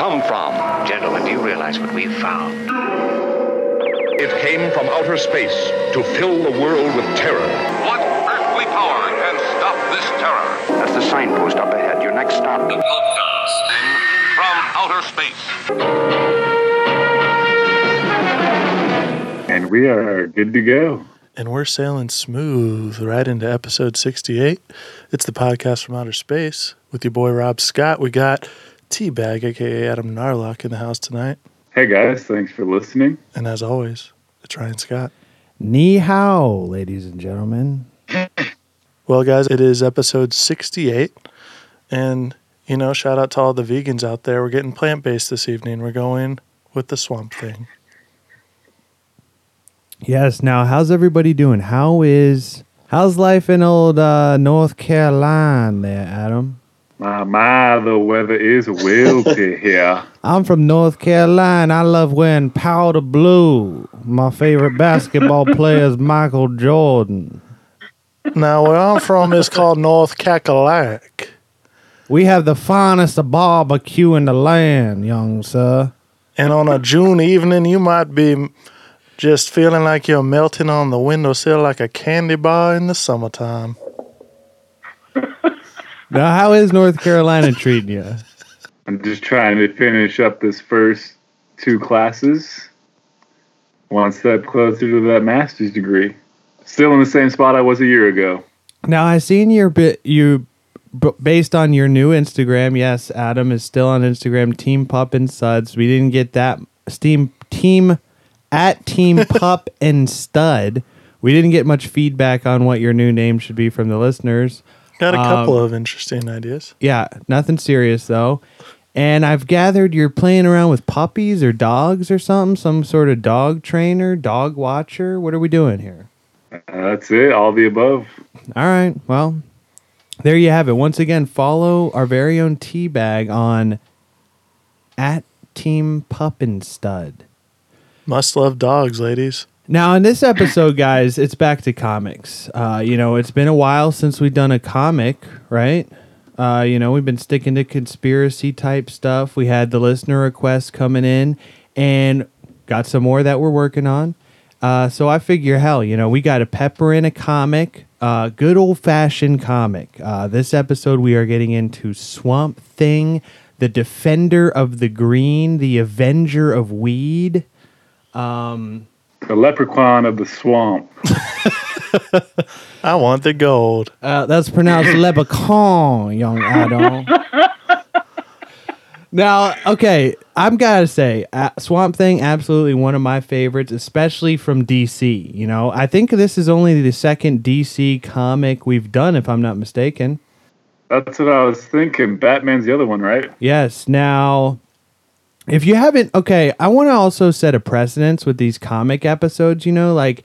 come from? Gentlemen, do you realize what we've found? It came from outer space to fill the world with terror. What earthly power can stop this terror? That's the signpost up ahead. Your next stop. Broadcasting from outer space. And we are good to go. and we're sailing smooth right into episode 68. It's the podcast from outer space with your boy Rob Scott. We got Teabag, aka Adam Narlock, in the house tonight. Hey guys, thanks for listening. And as always, it's Ryan Scott. Ni hao, ladies and gentlemen. Well, guys, it is episode 68. And, you know, shout out to all the vegans out there. We're getting plant based this evening. We're going with the swamp thing. Yes. Now, how's everybody doing? How is how's life in old uh, North Carolina, there, Adam? My, my, the weather is wilty here. I'm from North Carolina. I love wearing powder blue. My favorite basketball player is Michael Jordan. Now, where I'm from is called North Cackalack. We have the finest of barbecue in the land, young sir. And on a June evening, you might be just feeling like you're melting on the windowsill like a candy bar in the summertime. Now, how is North Carolina treating you? I'm just trying to finish up this first two classes. One step closer to that master's degree. Still in the same spot I was a year ago. Now I seen your bit you based on your new Instagram. Yes, Adam is still on Instagram. Team Pup and Suds. We didn't get that Steam Team at Team Pup and Stud. We didn't get much feedback on what your new name should be from the listeners. Got a couple Um, of interesting ideas. Yeah, nothing serious though. And I've gathered you're playing around with puppies or dogs or something, some sort of dog trainer, dog watcher. What are we doing here? Uh, that's it, all the above. All right. Well, there you have it. Once again, follow our very own Teabag on at Team Pup and Stud. Must love dogs, ladies. Now, in this episode, guys, it's back to comics. Uh, you know, it's been a while since we've done a comic, right? Uh, you know, we've been sticking to conspiracy type stuff. We had the listener requests coming in and got some more that we're working on. Uh, so I figure, hell, you know, we got to pepper in a comic, uh, good old fashioned comic. Uh, this episode, we are getting into Swamp Thing, the Defender of the Green, the Avenger of Weed. Um, The leprechaun of the swamp. I want the gold. Uh, that's pronounced leprechaun, young Adam. now, okay, I'm gotta say, uh, Swamp Thing, absolutely one of my favorites, especially from DC. You know, I think this is only the second DC comic we've done, if I'm not mistaken. That's what I was thinking. Batman's the other one, right? Yes. Now, if you haven't, okay, I want to also set a precedence with these comic episodes. You know, like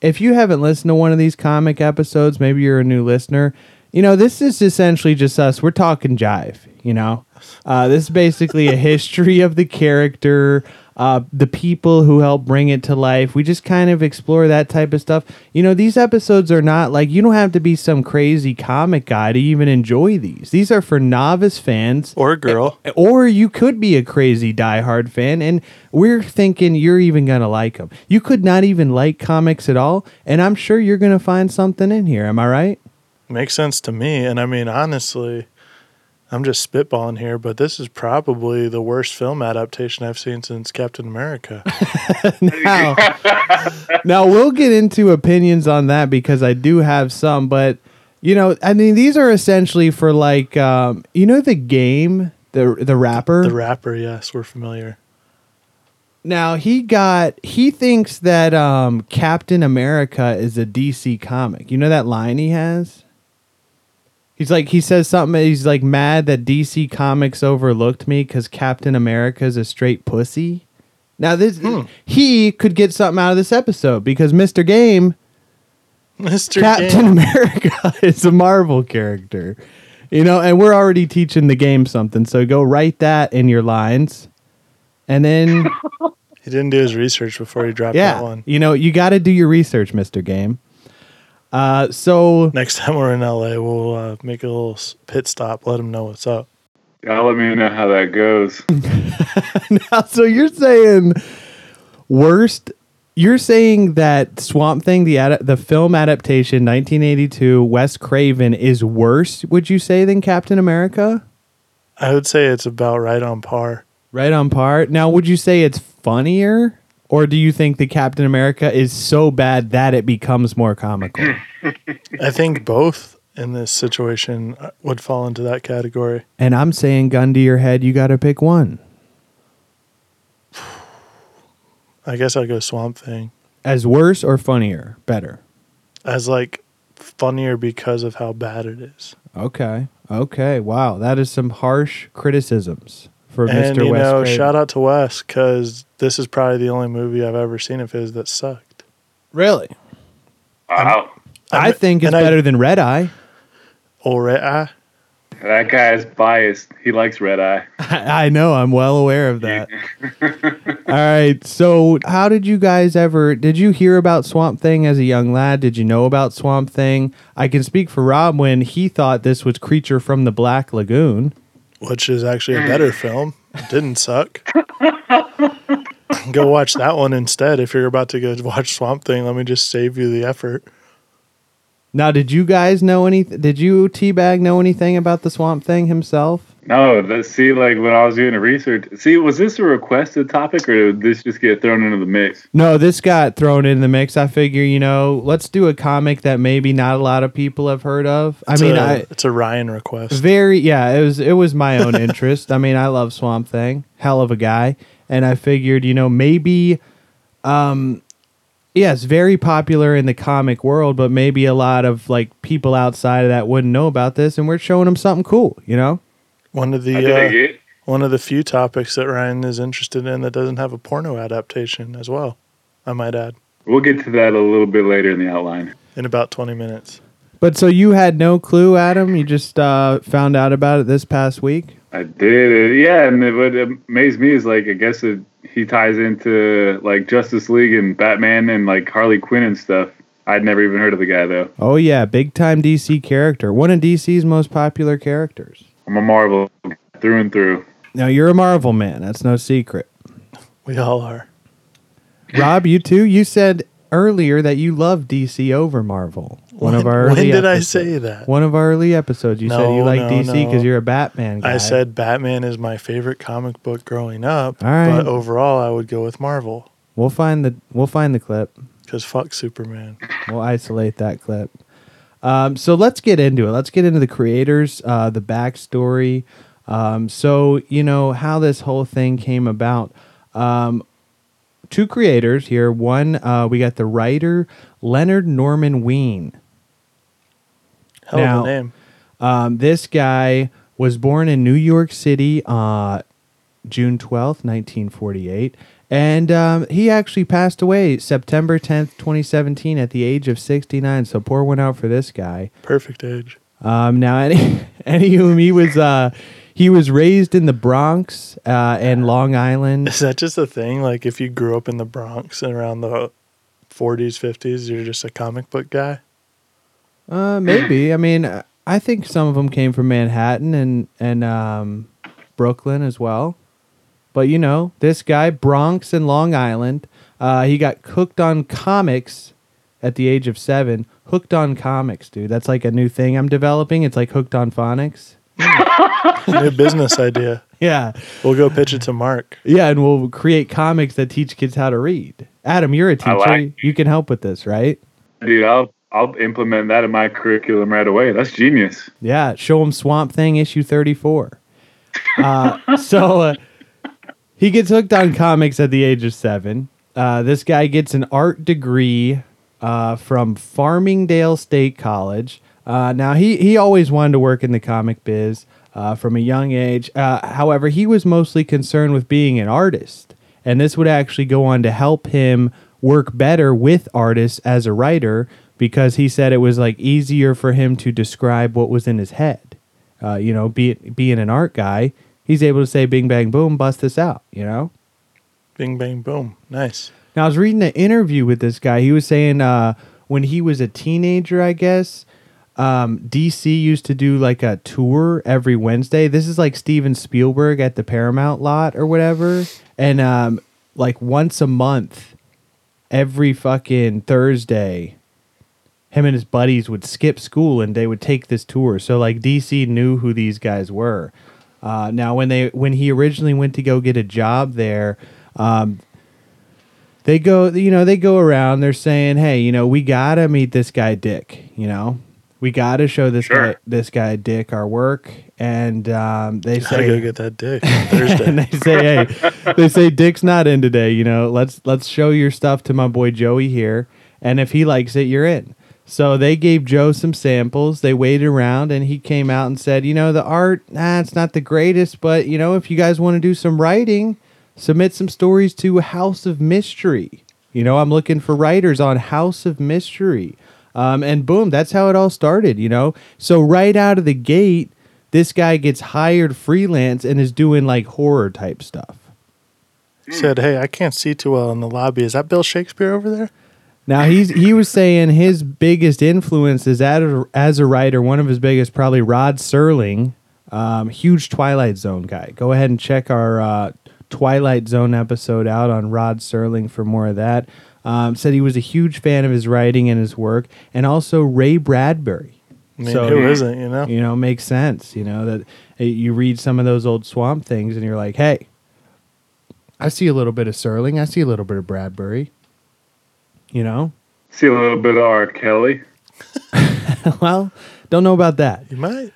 if you haven't listened to one of these comic episodes, maybe you're a new listener. You know, this is essentially just us. We're talking jive. You know, uh, this is basically a history of the character, uh, the people who help bring it to life. We just kind of explore that type of stuff. You know, these episodes are not like you don't have to be some crazy comic guy to even enjoy these. These are for novice fans Or a girl. or you could be a crazy diehard fan, and we're thinking you're even gonna like them. You could not even like comics at all, and I'm sure you're gonna find something in here. Am I right? Makes sense to me. And I mean, honestly, I'm just spitballing here, but this is probably the worst film adaptation I've seen since Captain America. Now, now we'll get into opinions on that because I do have some, but you know, I mean, these are essentially for like, um, you know, the game, the the rapper. the rapper, yes, we're familiar. Now he got he thinks that um, Captain America is a DC comic. You know that line he has? He's like he says something he's like mad that DC Comics overlooked me cuz Captain America is a straight pussy. Now this hmm. he could get something out of this episode because Mr. Game Mr. Captain Game. America is a Marvel character. You know, and we're already teaching the game something. So go write that in your lines. And then He didn't do his research before he dropped yeah, that one. you know, you got to do your research, Mr. Game. Uh, so Next time we're in LA, we'll uh, make a little pit stop, let them know what's up. Y'all let me know how that goes. now, so you're saying worst you're saying that Swamp Thing the ad- the film adaptation 1982 Wes Craven is worse would you say than Captain America? I would say it's about right on par. Right on par. Now would you say it's funnier or do you think the Captain America is so bad that it becomes more comical? I think both in this situation uh, would fall into that category. and I'm saying gun to your head you got to pick one. I guess I'll go Swamp Thing As worse or funnier? Better. as like funnier because of how bad it is. Okay. Okay. Wow. That is some harsh criticisms for And Mr. you Wes know, Craven. shout out to Wes because this is probably the only movie I've ever seen of his that sucked. Really? Wow. I I'm- think it's and I- better than Red Eye. Or Red Eye. That guy is biased. He likes red eye. I know. I'm well aware of that. All right. So, how did you guys ever? Did you hear about Swamp Thing as a young lad? Did you know about Swamp Thing? I can speak for Rob when he thought this was Creature from the Black Lagoon. which is actually a better film. It didn't suck. Go watch that one instead. If you're about to go watch Swamp Thing, let me just save you the effort. Now, did you guys know any? Did you Teabag know anything about the Swamp Thing himself? No, that see, like when I was doing the research, see, was this a requested topic or did this just get thrown into the mix? No, this got thrown in the mix. I figure, you know, let's do a comic that maybe not a lot of people have heard of. I It's mean, a, I it's a Ryan request. very yeah, it was it was my own interest. I mean, I love Swamp Thing, hell of a guy, and I figured, you know, maybe, um, yes, very popular in the comic world, but maybe a lot of like people outside of that wouldn't know about this, and we're showing them something cool, you know. One of the uh, one of the few topics that Ryan is interested in that doesn't have a porno adaptation as well. I might add We'll get to that a little bit later in the outline. in about 20 minutes. But so you had no clue, Adam. You just uh, found out about it this past week. I did, yeah, and what amazed me is like I guess it, he ties into like Justice League and Batman and like Harley Quinn and stuff. I'd never even heard of the guy though. Oh yeah, big time DC character. One of DC's most popular characters. I'm a Marvel through and through. Now you're a Marvel man. That's no secret. We all are. Rob, you too. You said earlier that you love DC over Marvel. One of our when did I episodes. say that? One of our early episodes. You said you like no, DC because no. you're a Batman guy. I said Batman is my favorite comic book growing up, All right. but overall I would go with Marvel we'll find the we'll find the clip. because fuck Superman. We'll isolate that clip. Um, so let's get into it. Let's get into the creators, uh, the backstory. Um, so you know how this whole thing came about. Um, two creators here. One, uh, we got the writer Leonard Norman Wein. Hell Now- of a name. Um, this guy was born in New York City, uh, June twelfth, nineteen forty-eight, and um, he actually passed away September tenth, twenty seventeen, at the age of sixty-nine. So pour one out for this guy. Perfect age. Um, now, any, anywhom, he was uh, he was raised in the Bronx uh, and Long Island. Is that just a thing? Like if you grew up in the Bronx and around the 40s, 50s, you're just a comic book guy? Uh, maybe. I mean, I think some of them came from Manhattan and and um, Brooklyn as well. But you know, this guy Bronx and Long Island, uh, he got hooked on comics at the age of seven. Hooked on comics, dude. That's like a new thing I'm developing. It's like hooked on phonics. New business idea. Yeah, We'll go pitch it to Mark. yeah, and we'll create comics that teach kids how to read. Adam, you're a teacher. like- you can help with this, right? Dude, I'll I'll implement that in my curriculum right away. That's genius. Yeah, show him Swamp Thing issue 34. Uh, so uh, he gets hooked on comics at the age of seven. Uh, this guy gets an art degree uh, from Farmingdale State College. Uh, now, he, he always wanted to work in the comic biz uh, from a young age. Uh, however, he was mostly concerned with being an artist. And this would actually go on to help him work better with artists as a writer because he said it was like easier for him to describe what was in his head. Uh, you know, be, being an art guy, he's able to say bing, bang, boom, bust this out, you know? Bing, bang, boom. Nice. Now, I was reading an interview with this guy. He was saying uh, when he was a teenager, I guess, um, DC used to do like a tour every Wednesday. This is like Steven Spielberg at the Paramount lot or whatever. And um, like once a month, every fucking Thursday, him and his buddies would skip school and they would take this tour. So like DC knew who these guys were. Uh, now when they when he originally went to go get a job there, um, they go you know they go around. They're saying, hey, you know, we gotta meet this guy Dick. You know, we gotta show this Sure. guy this guy Dick our work. And um, they Gotta say go get that dick on Thursday. and they say, "Hey, they say Dick's not in today. You know, let's let's show your stuff to my boy Joey here, and if he likes it, you're in." So they gave Joe some samples. They waited around, and he came out and said, "You know, the art, nah, it's not the greatest, but you know, if you guys want to do some writing, submit some stories to House of Mystery. You know, I'm looking for writers on House of Mystery." Um, and boom, that's how it all started, you know? So, right out of the gate, this guy gets hired freelance and is doing like horror type stuff. Said, hey, I can't see too well in the lobby. Is that Bill Shakespeare over there? Now he's he was saying his biggest influence is as a, as a writer. One of his biggest, probably Rod Serling, um, huge Twilight Zone guy. Go ahead and check our uh, Twilight Zone episode out on Rod Serling for more of that. Um, said he was a huge fan of his writing and his work, and also Ray Bradbury. I mean, So- who isn't, you know? You know, makes sense. You know that uh, you read some of those old Swamp things, and you're like, hey, I see a little bit of Serling. I see a little bit of Bradbury. You know. See a little bit of R. Kelly. well, don't know about that. You might.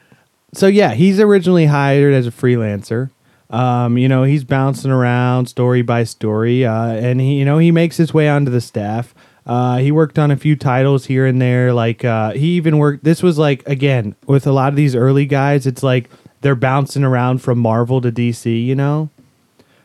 So yeah, he's originally hired as a freelancer. Um, you know, he's bouncing around story by story, uh, and he, you know, he makes his way onto the staff. Uh, he worked on a few titles here and there. Like uh, he even worked. This was like again with a lot of these early guys. It's like they're bouncing around from Marvel to DC. You know.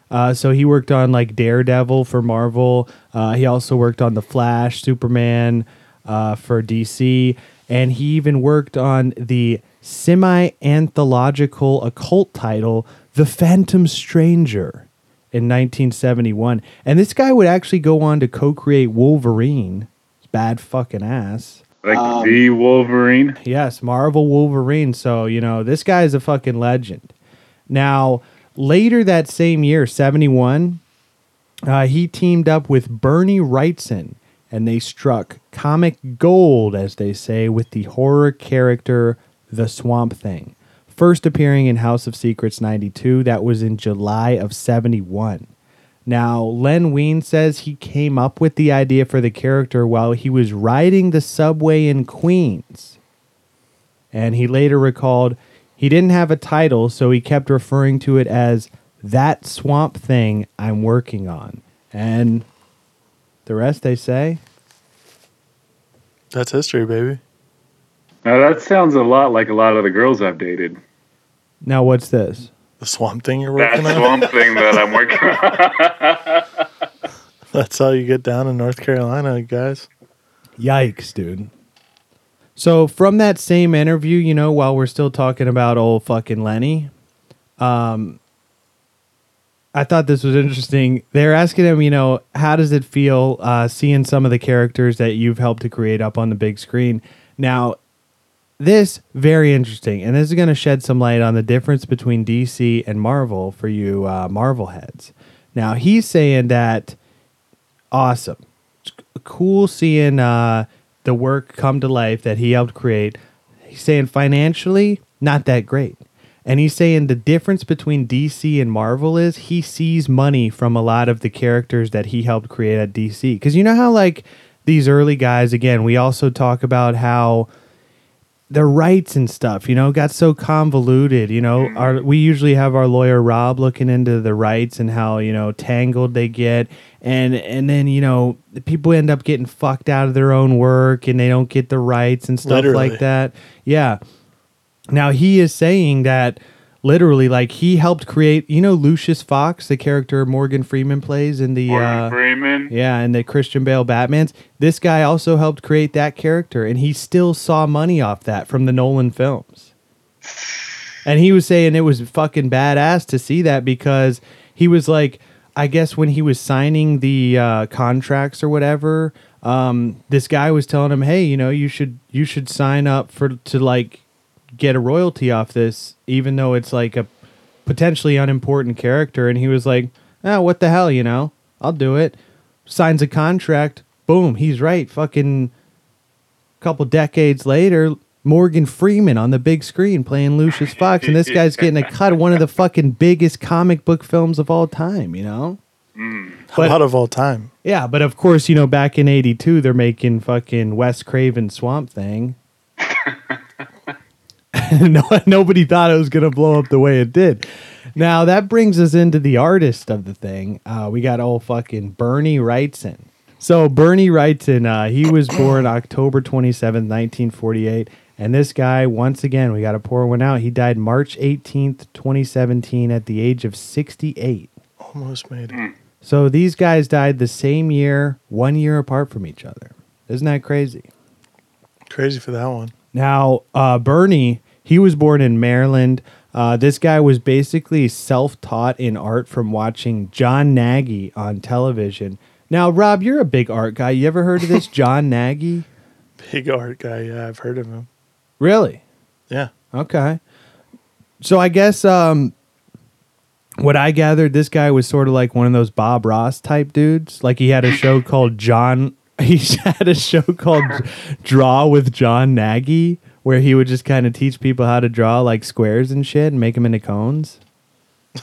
Uh, so he worked on like Daredevil for Marvel. Uh, he also worked on The Flash, Superman uh, for DC, and he even worked on the semi-anthological occult title The Phantom Stranger in 1971. And this guy would actually go on to co-create Wolverine. Bad fucking ass. Like the Wolverine. Yes, Marvel Wolverine. So, you know, this guy is a fucking legend. Now, later that same year, 71, uh, he teamed up with Bernie Wrightson and they struck comic gold, as they say, with the horror character The Swamp Thing. First appearing in House of Secrets 92, that was in July of 71. Now, Len Wein says he came up with the idea for the character while he was riding the subway in Queens. And he later recalled he didn't have a title, so he kept referring to it as that swamp thing I'm working on. And the rest, they say, That's history, baby. Now that sounds a lot like a lot of the girls I've dated. Now what's this? The swamp thing you're That working on? swamp thing that I'm working on. That's how you get down in North Carolina, guys. Yikes, dude. So from that same interview, you know, while we're still talking about old fucking Lenny, um, I thought this was interesting. They're asking him, you know, how does it feel uh, seeing some of the characters that you've helped to create up on the big screen? Now, this very interesting, and this is going to shed some light on the difference between DC and Marvel for you uh, Marvel heads. Now, he's saying that awesome it's cool seeing uh, the work come to life that he helped create. He's saying financially, not that great. And he's saying the difference between DC and Marvel is he sees money from a lot of the characters that he helped create at DC. Because you know how, like, these early guys, again, we also talk about how the rights and stuff, you know, got so convoluted. You know, our mm-hmm. we usually have our lawyer Rob looking into the rights and how you know tangled they get, and and then you know the people end up getting fucked out of their own work and they don't get the rights and stuff Literally. like that. Yeah. Now he is saying that literally, like he helped create. You know, Lucius Fox, the character Morgan Freeman plays in the. Morgan uh, Freeman. yeah, and the Christian Bale Batman's. This guy also helped create that character, and he still saw money off that from the Nolan films. And he was saying it was fucking badass to see that because he was like, I guess when he was signing the uh, contracts or whatever, um, this guy was telling him, "Hey, you know, you should you should sign up for to like get a royalty off this, even though it's like a potentially unimportant character." And he was like, "Ah, what the hell, you know? I'll do it." Signs a contract. Boom, he's right. Fucking couple decades later, Morgan Freeman on the big screen playing Lucius Fox, and this guy's getting a cut of one of the fucking biggest comic book films of all time. You know? a lot of all time. Yeah, but of course, you know, back in '82, they're making fucking Wes Craven Swamp Thing. no, nobody thought it was gonna blow up the way it did. Now that brings us into the artist of the thing. Uh, we got old fucking Bernie Wrightson. So Bernie Wrightson, uh, he was born October 27th, 1948. And this guy, once again, we got to pour one out. He died March 18th, 2017, at the age of 68. Almost made it. So these guys died the same year, one year apart from each other. Isn't that crazy? Crazy for that one. Now, uh, Bernie, he was born in Maryland. Uh, this guy was basically self taught in art from watching Jon Gnagy on television. Now, Rob, you're a big art guy. You ever heard of this Jon Gnagy? Big art guy. Yeah, I've heard of him. Really? Yeah. Okay. So I guess um, what I gathered, this guy was sort of like one of those Bob Ross type dudes. Like he had a show called John. He had a show called Draw with Jon Gnagy, where he would just kind of teach people how to draw like squares and shit and make them into cones.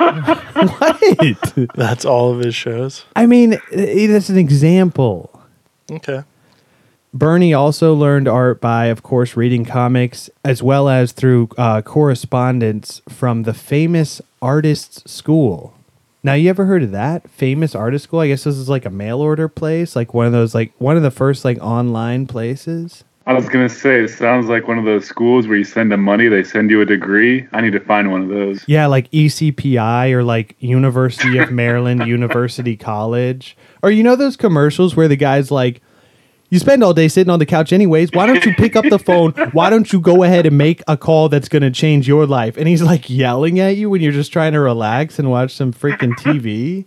what? That's all of his shows. I mean, that's an example. Okay. Bernie also learned art by, of course, reading comics as well as through uh, correspondence from the famous artists school. Now, you ever heard of that famous artist school? I guess this is like a mail order place, like one of those, like one of the first like online places. I was gonna say it sounds like one of those schools where you send them money, they send you a degree. I need to find one of those. Yeah, like ECPI or like University of Maryland University College. Or you know those commercials where the guy's like, you spend all day sitting on the couch anyways. Why don't you pick up the phone? Why don't you go ahead and make a call that's going to change your life? And he's like yelling at you when you're just trying to relax and watch some freaking TV.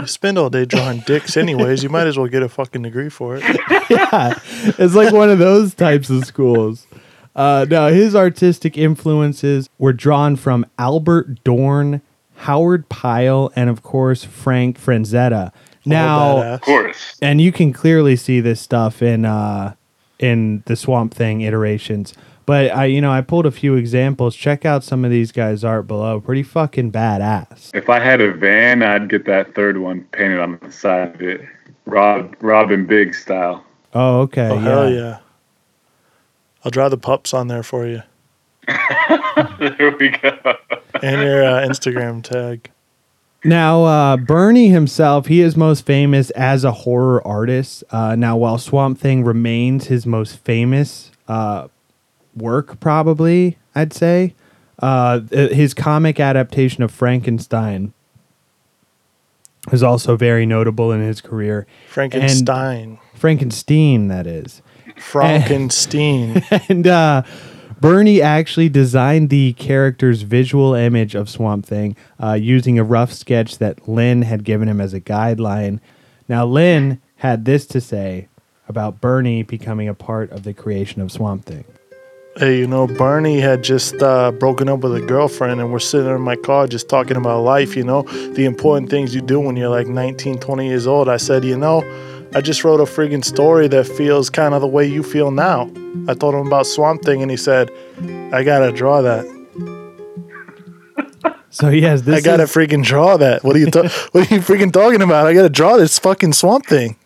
You spend all day drawing dicks anyways. You might as well get a fucking degree for it. yeah, it's like one of those types of schools. Uh, now, his artistic influences were drawn from Albert Dorne, Howard Pyle, and of course Frank Franzetta. Now. Of course. and you can clearly see this stuff in uh, in the Swamp Thing iterations. But I, you know, I pulled a few examples. Check out some of these guys' art below. Pretty fucking badass. If I had a van, I'd get that third one painted on the side of it. Rob Robin Big style. Oh, okay. Oh, hell yeah. I'll draw the pups on there for you. there we go. And your uh, Instagram tag. Now, uh, Bernie himself, he is most famous as a horror artist. Uh, now, while Swamp Thing remains his most famous uh, work, probably, I'd say, uh, his comic adaptation of Frankenstein is also very notable in his career. Frankenstein. Frankenstein, that is. Frankenstein. and uh, Bernie actually designed the character's visual image of Swamp Thing uh, using a rough sketch that Lynn had given him as a guideline. Now, Lynn had this to say about Bernie becoming a part of the creation of Swamp Thing. Hey, you know, Bernie had just uh, broken up with a girlfriend, and we're sitting in my car just talking about life, you know, the important things you do when you're like 19, 20 years old. I said, you know, I just wrote a friggin' story that feels kind of the way you feel now. I told him about Swamp Thing, and he said, I gotta draw that. So, yes, this I gotta is, freaking draw that. What are you, ta- what are you freaking talking about? I gotta draw this fucking Swamp Thing.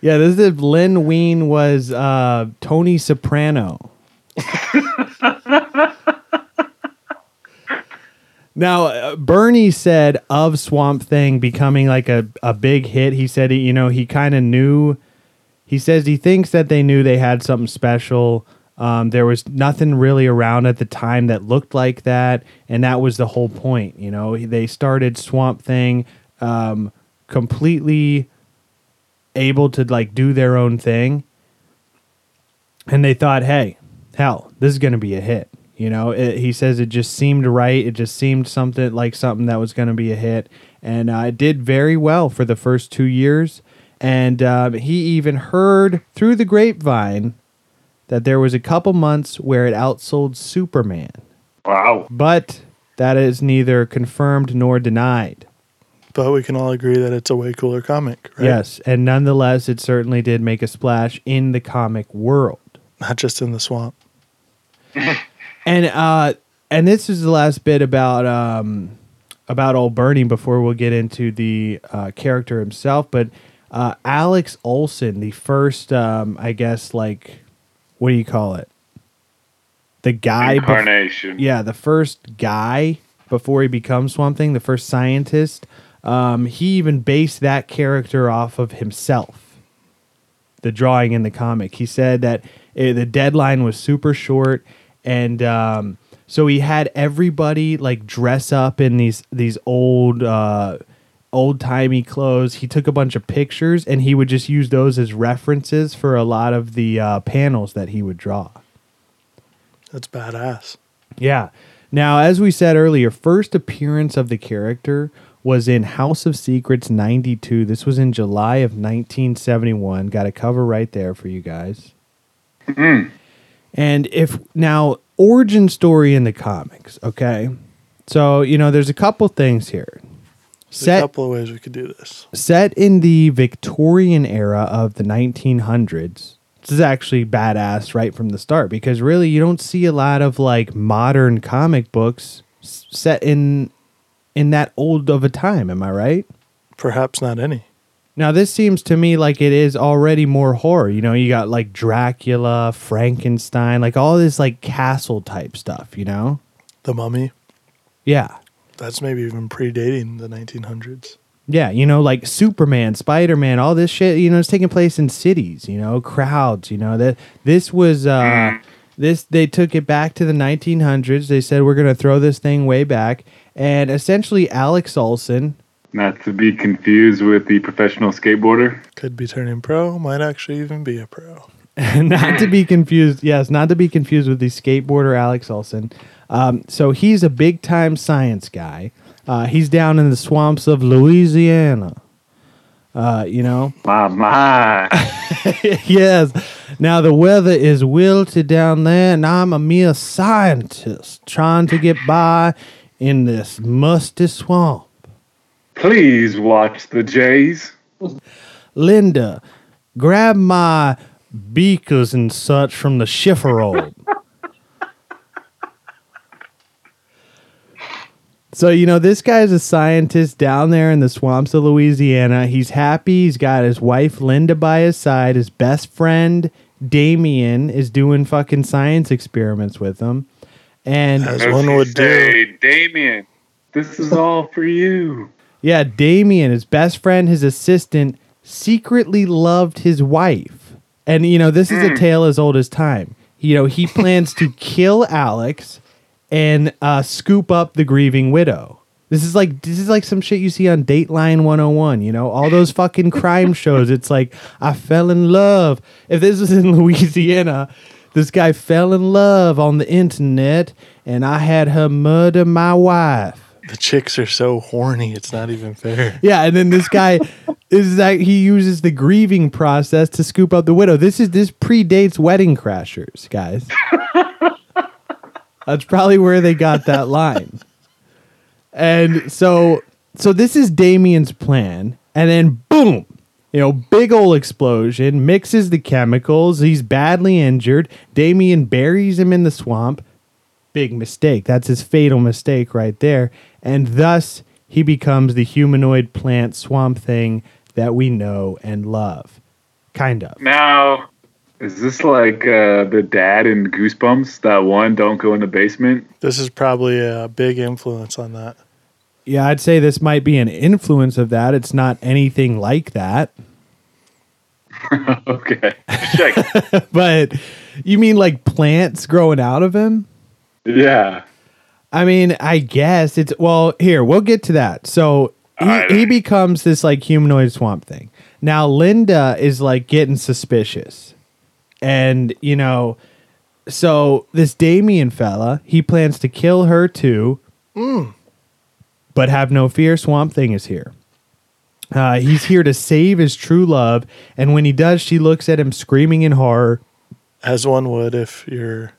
yeah, this is Lynn Wein was uh, Tony Soprano. Now, uh, Bernie said of Swamp Thing becoming like a, a big hit, he said, he, you know, he kind of knew. He says he thinks that they knew they had something special. Um, there was nothing really around at the time that looked like that. And that was the whole point. You know, they started Swamp Thing um, completely able to like do their own thing. And they thought, hey, hell, this is going to be a hit. You know, it, he says it just seemed right. It just seemed something like something that was going to be a hit, and uh, it did very well for the first two years. and um, he even heard through the grapevine that there was a couple months where it outsold Superman, Wow. but that is neither confirmed nor denied. But we can all agree that it's a way cooler comic, right? Yes, and nonetheless, it certainly did make a splash in the comic world. Not just in the swamp. And uh, and this is the last bit about um, about old Bernie before we'll get into the uh, character himself. But uh, Alex Olsen, the first, um, I guess, like, what do you call it? The guy, bef- Incarnation. yeah, the first guy before he becomes Swamp Thing, the first scientist. Um, he even based that character off of himself. The drawing in the comic, he said that eh, the deadline was super short, and um, so he had everybody like dress up in these these old uh, old timey clothes. He took a bunch of pictures, and he would just use those as references for a lot of the uh, panels that he would draw. That's badass. Yeah. Now, as we said earlier, first appearance of the character was in House of Secrets 92. This was in July of 1971. Got a cover right there for you guys. And if now, origin story in the comics, okay? So, you know, there's a couple things here. There's a Set couple of ways we could do this. set in the Victorian era of the 1900s. This is actually badass right from the start because really you don't see a lot of like modern comic books set in in that old of a time, am I right? Perhaps not any. Now this seems to me like it is already more horror. You know, you got like Dracula, Frankenstein, like all this like castle type stuff, you know? The Mummy. Yeah. That's maybe even predating the 1900s. Yeah, you know, like Superman, Spider Man, all this shit, you know, it's taking place in cities, you know, crowds, you know, that this was uh this they took it back to the 1900s. They said we're going to throw this thing way back and essentially Alex Olsen, Not to be confused with the professional skateboarder. Could be turning pro, might actually even be a pro. not to be confused, yes, not to be confused with the skateboarder Alex Olson. Um, so he's a big time science guy. Uh, he's down in the swamps of Louisiana. Uh, you know, My, my. yes. Now the weather is wilted down there, and I'm a mere scientist trying to get by in this musty swamp. Please watch the Jays. Linda, grab my beakers and such from the chifferold. so, you know, this guy's a scientist down there in the swamps of Louisiana. He's happy. He's got his wife, Linda, by his side. His best friend, Damien, is doing fucking science experiments with him. And As As one you would do. say, Damien, this is all for you. Yeah, Damien, his best friend, his assistant, secretly loved his wife. And, you know, this is a tale as old as time. You know, he plans to kill Alex and uh, scoop up the grieving widow. This is like this is like some shit you see on Dateline 101, you know, all those fucking crime shows. It's like I fell in love. If this was in Louisiana, this guy fell in love on the internet and I had her murder my wife. The chicks are so horny, it's not even fair. Yeah, and then this guy is that he uses the grieving process to scoop up the widow. This is this predates Wedding Crashers, guys. That's probably where they got that line. And so so this is Damien's plan, and then boom, you know, big ol' explosion, mixes the chemicals, he's badly injured. Damien buries him in the swamp. Big mistake. That's his fatal mistake right there. And thus he becomes the humanoid plant swamp thing that we know and love. Kind of. Now, is this like uh, the dad in Goosebumps? That one, don't go in the basement? This is probably a big influence on that. Yeah, I'd say this might be an influence of that. It's not anything like that. okay. Check. But you mean like plants growing out of him? yeah. I mean, I guess it's well. Here, we'll get to that. So he, Alright. he becomes this like humanoid swamp thing. Now Linda is like getting suspicious, and you know, so this Damien fella, he plans to kill her too. But have no fear, Swamp Thing is here. Uh, he's here to save his true love, and when he does, she looks at him screaming in horror. As one would if your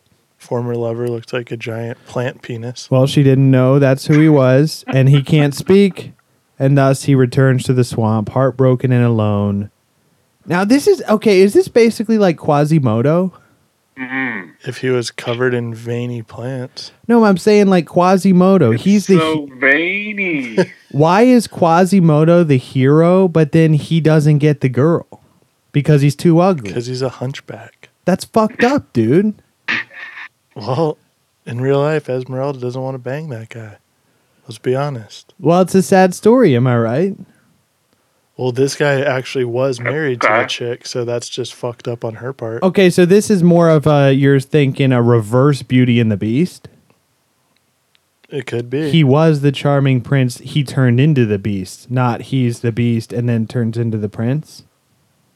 former lover looked like a giant plant penis. Well, she didn't know that's who he was, and he can't speak, and thus he returns to the swamp, heartbroken and alone. Now, this is okay. Is this basically like Quasimodo? Mm-hmm. If he was covered in veiny plants. No, I'm saying like Quasimodo. He's the so veiny. why is Quasimodo the hero, but then he doesn't get the girl because he's too ugly? Because he's a hunchback. That's fucked up, dude. Well, in real life, Esmeralda doesn't want to bang that guy. Let's be honest. Well, it's a sad story, am I right? Well, this guy actually was married to a chick, so that's just fucked up on her part. Okay, so this is more of a you're thinking a reverse Beauty and the Beast. It could be. He was the charming prince. He turned into the beast, not he's the beast and then turns into the prince.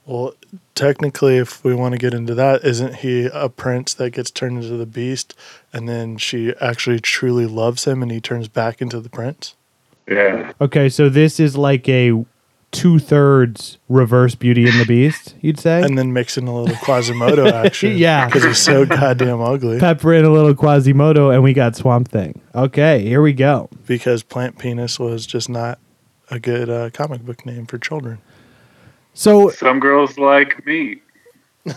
well, technically, if we want to get into that, isn't he a prince that gets turned into the beast, and then she actually truly loves him, and he turns back into the prince? yeah. Okay, so this is like a two thirds reverse Beauty and the Beast, you'd say? And then mix in a little Quasimodo action. Yeah. Because he's so goddamn ugly. Pepper in a little Quasimodo, and we got Swamp Thing. Okay, here we go. Because Plant Penis was just not a good uh, comic book name for children. So Some girls like me.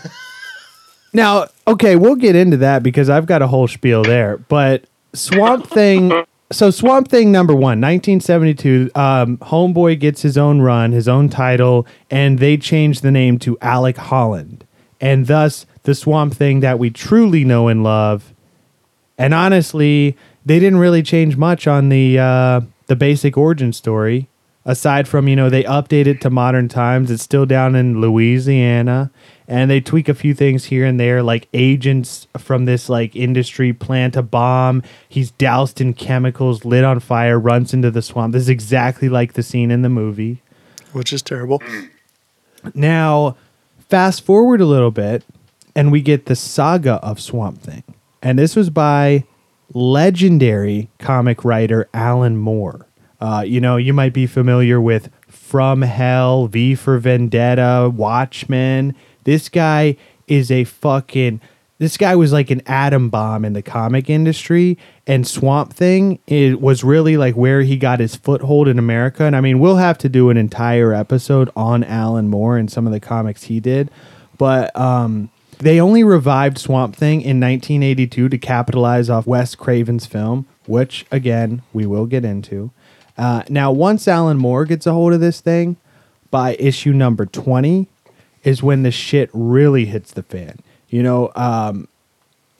now, okay, we'll get into that because I've got a whole spiel there. But Swamp Thing, so Swamp Thing number one, 1972, um, Homeboy gets his own run, his own title, and they change the name to Alec Holland. And thus, the Swamp Thing that we truly know and love. And honestly, they didn't really change much on the uh, the basic origin story. Aside from you know they update it to modern times, it's still down in Louisiana, and they tweak a few things here and there, like agents from this like industry plant a bomb. He's doused in chemicals, lit on fire, runs into the swamp. This is exactly like the scene in the movie. Which is terrible. Now, fast forward a little bit, and we get the saga of Swamp Thing. And this was by legendary comic writer Alan Moore. Uh, you know, you might be familiar with From Hell, V for Vendetta, Watchmen. This guy is a fucking. This guy was like an atom bomb in the comic industry, and Swamp Thing it was really like where he got his foothold in America. And I mean, we'll have to do an entire episode on Alan Moore and some of the comics he did, but um, they only revived Swamp Thing in 1982 to capitalize off Wes Craven's film, which again we will get into. Uh, now, once Alan Moore gets a hold of this thing, by issue number 20 is when the shit really hits the fan. You know, um,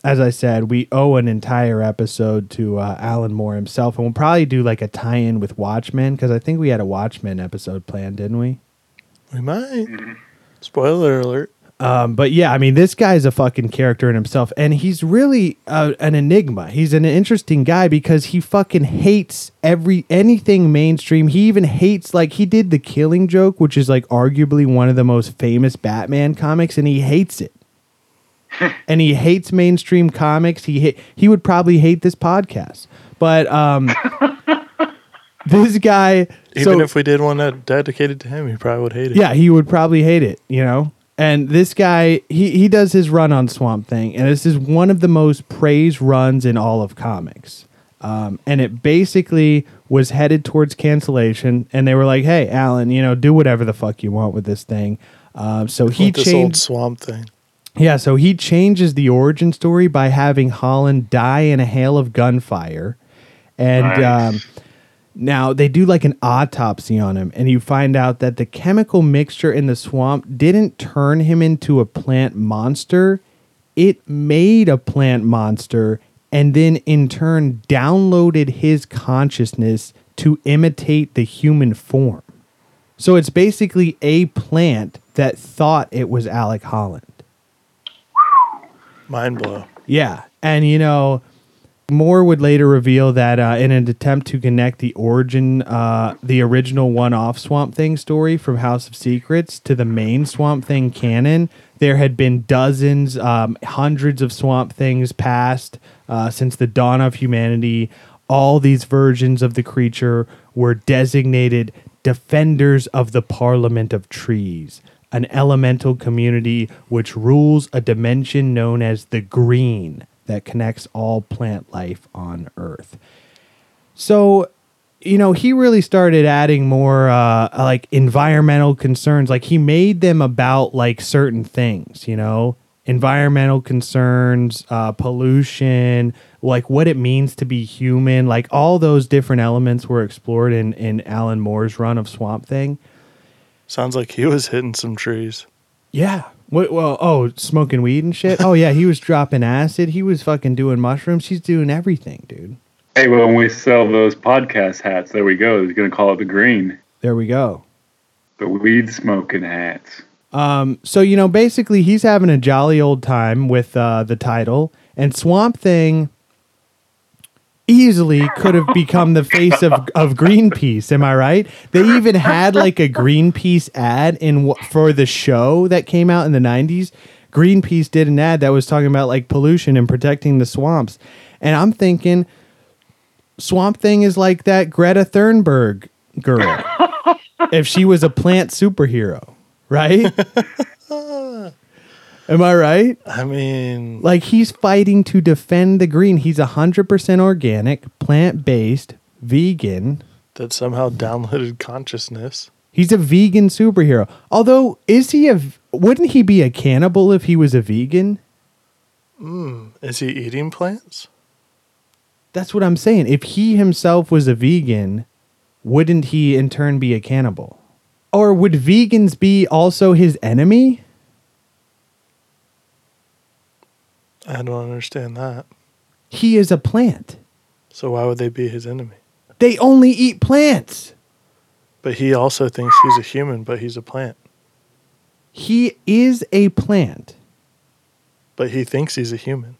as I said, we owe an entire episode to uh, Alan Moore himself, and we'll probably do like a tie-in with Watchmen because I think we had a Watchmen episode planned, didn't we? We might. Spoiler alert. Um, but yeah, I mean, this guy's a fucking character in himself, and he's really uh, an enigma. He's an interesting guy because he fucking hates every anything mainstream. He even hates like he did the Killing Joke, which is like arguably one of the most famous Batman comics, and he hates it. and he hates mainstream comics. He ha- he would probably hate this podcast, but um, this guy. Even so, if we did one that dedicated to him, he probably would hate it. yeah, he would probably hate it, you know? And this guy, he, he does his run on Swamp Thing, and this is one of the most praised runs in all of comics. Um, and it basically was headed towards cancellation, and they were like, hey, Alan, you know, do whatever the fuck you want with this thing. Um, so he With this old changed. swamp thing. Yeah, so he changes the origin story by having Holland die in a hail of gunfire. And Nice. um, now they do like an autopsy on him, and you find out that the chemical mixture in the swamp didn't turn him into a plant monster. It made a plant monster and then in turn downloaded his consciousness to imitate the human form. So it's basically a plant that thought it was Alec Holland. Mind blow. Yeah. And, you know, Moore would later reveal that uh, in an attempt to connect the origin, uh, the original one off Swamp Thing story from House of Secrets to the main Swamp Thing canon, there had been dozens, um, hundreds of Swamp Things past uh, since the dawn of humanity. All these versions of the creature were designated defenders of the Parliament of Trees, an elemental community which rules a dimension known as the Green that connects all plant life on Earth. So, you know, he really started adding more uh, like environmental concerns. Like he made them about like certain things, you know, environmental concerns, uh, pollution, like what it means to be human. Like all those different elements were explored in in Alan Moore's run of Swamp Thing. Sounds like he was hitting some trees. Yeah. What, well, oh, smoking weed and shit. Oh yeah, he was dropping acid. He was fucking doing mushrooms. He's doing everything, dude. Hey, well, when we sell those podcast hats, there we go. He's going to call it the green, There we go. the weed smoking hats. Um, so you know, basically, he's having a jolly old time with uh, the title, and Swamp Thing easily could have become the face of, of Greenpeace. Am I right? They even had like a Greenpeace ad in for the show that came out in the '90s. Greenpeace did an ad that was talking about like pollution and protecting the swamps, and I'm thinking, Swamp Thing is like that Greta Thunberg girl. if she was a plant superhero, right? Am I right? I mean, Like he's fighting to defend the green. He's 100% organic, plant-based, vegan. that somehow downloaded consciousness. He's a vegan superhero. Although is he a wouldn't he be a cannibal if he was a vegan? Hmm, is he eating plants? That's what I'm saying. If he himself was a vegan, wouldn't he in turn be a cannibal? Or would vegans be also his enemy? I don't understand that. He is a plant. So why would they be his enemy? They only eat plants. But he also thinks he's a human, but he's a plant. He is a plant. But he thinks he's a human.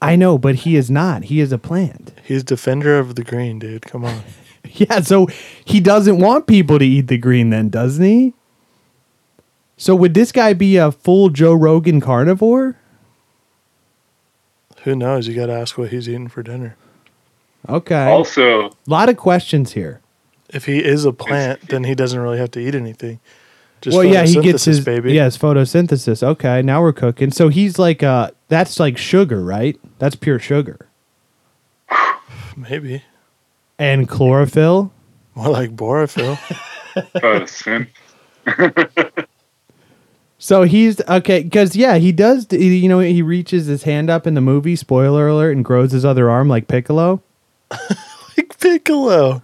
I know, but he is not. He is a plant. He's defender of the green, dude. Come on. Yeah, so he doesn't want people to eat the green then, doesn't he? So would this guy be a full Joe Rogan carnivore? Who knows? You got to ask what he's eating for dinner. Okay. Also, A lot of questions here. If he is a plant, then he doesn't really have to eat anything. Just well, yeah, he gets his baby. Yes, photosynthesis. Okay, now we're cooking. So he's like uh that's like sugar, right? That's pure sugar. maybe And chlorophyll. more like borophyll. photosynth- So he's okay because yeah, he does. You know, he reaches his hand up in the movie. Spoiler alert! And grows his other arm like Piccolo. like Piccolo.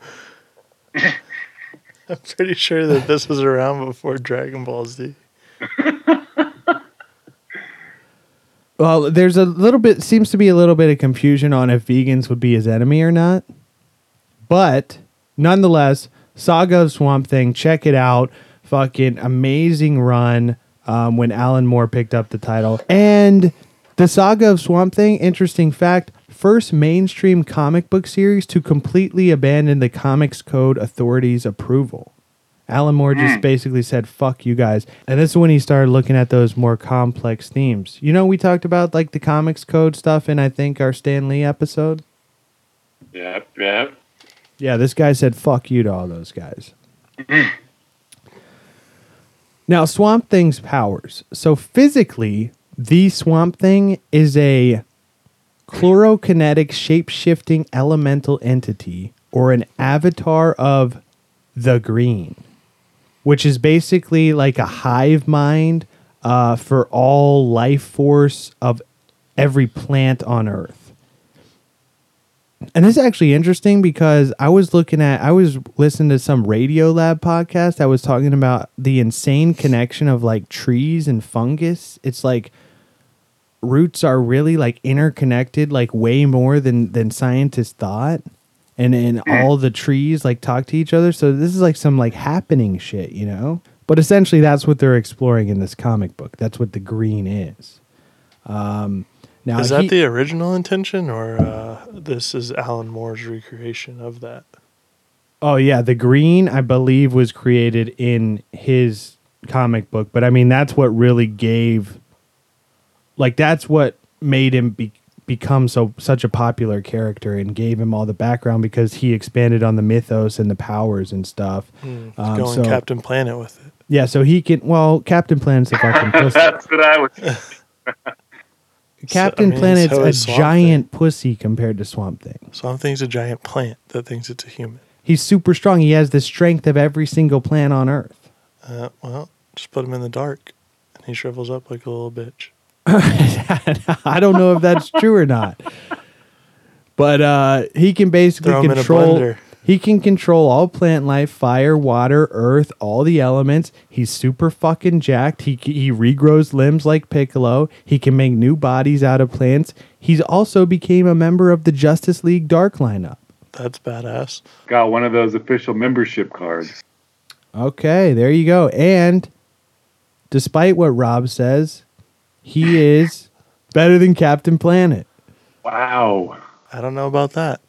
I'm pretty sure that this was around before Dragon Ball Z. Well, there's a little bit seems to be a little bit of confusion on if vegans would be his enemy or not. But nonetheless, Saga of Swamp Thing, check it out. Fucking amazing run um, when Alan Moore picked up the title. And the Saga of Swamp Thing, interesting fact, first mainstream comic book series to completely abandon the Comics Code Authority's approval. Alan Moore just basically said, fuck you guys. And this is when he started looking at those more complex themes. You know, we talked about like the Comics Code stuff in, I think, our Stan Lee episode. Yep, yep. Yeah, this guy said fuck you to all those guys. Now, Swamp Thing's powers. So, physically, the Swamp Thing is a chlorokinetic shape shifting elemental entity or an avatar of the green, which is basically like a hive mind uh, for all life force of every plant on Earth. And this is actually interesting because I was looking at, I was listening to some Radio Lab podcast that was talking about the insane connection of like trees and fungus. It's like roots are really like interconnected, like way more than than scientists thought. And and all the trees like talk to each other. So this is like some like happening shit, you know. But essentially, that's what they're exploring in this comic book. That's what the green is. Um, now Is that he- the original intention, or uh, this is Alan Moore's recreation of that? Oh yeah, the green I believe was created in his comic book, but I mean that's what really gave like that's what made him be become so such a popular character and gave him all the background because he expanded on the mythos and the powers and stuff. Um, Going so- Captain Planet with it. Yeah, so he can. Well, Captain Planet's a fucking pussy. That's what I was. Captain I mean, Planet's so a giant pussy compared to Swamp Thing. Swamp Thing's a giant plant that thinks it's a human. He's super strong. He has the strength of every single plant on Earth. Uh, well, just put him in the dark, and he shrivels up like a little bitch. I don't know if that's true or not. But uh, he can basically Throw him in a control. Blender. He can control all plant life, fire, water, earth, all the elements. He's super fucking jacked. He he regrows limbs like Piccolo. He can make new bodies out of plants. He's also became a member of the Justice League Dark lineup. That's badass. Got one of those official membership cards. Okay, there you go. And despite what Rob says, he is better than Captain Planet. Wow. I don't know about that.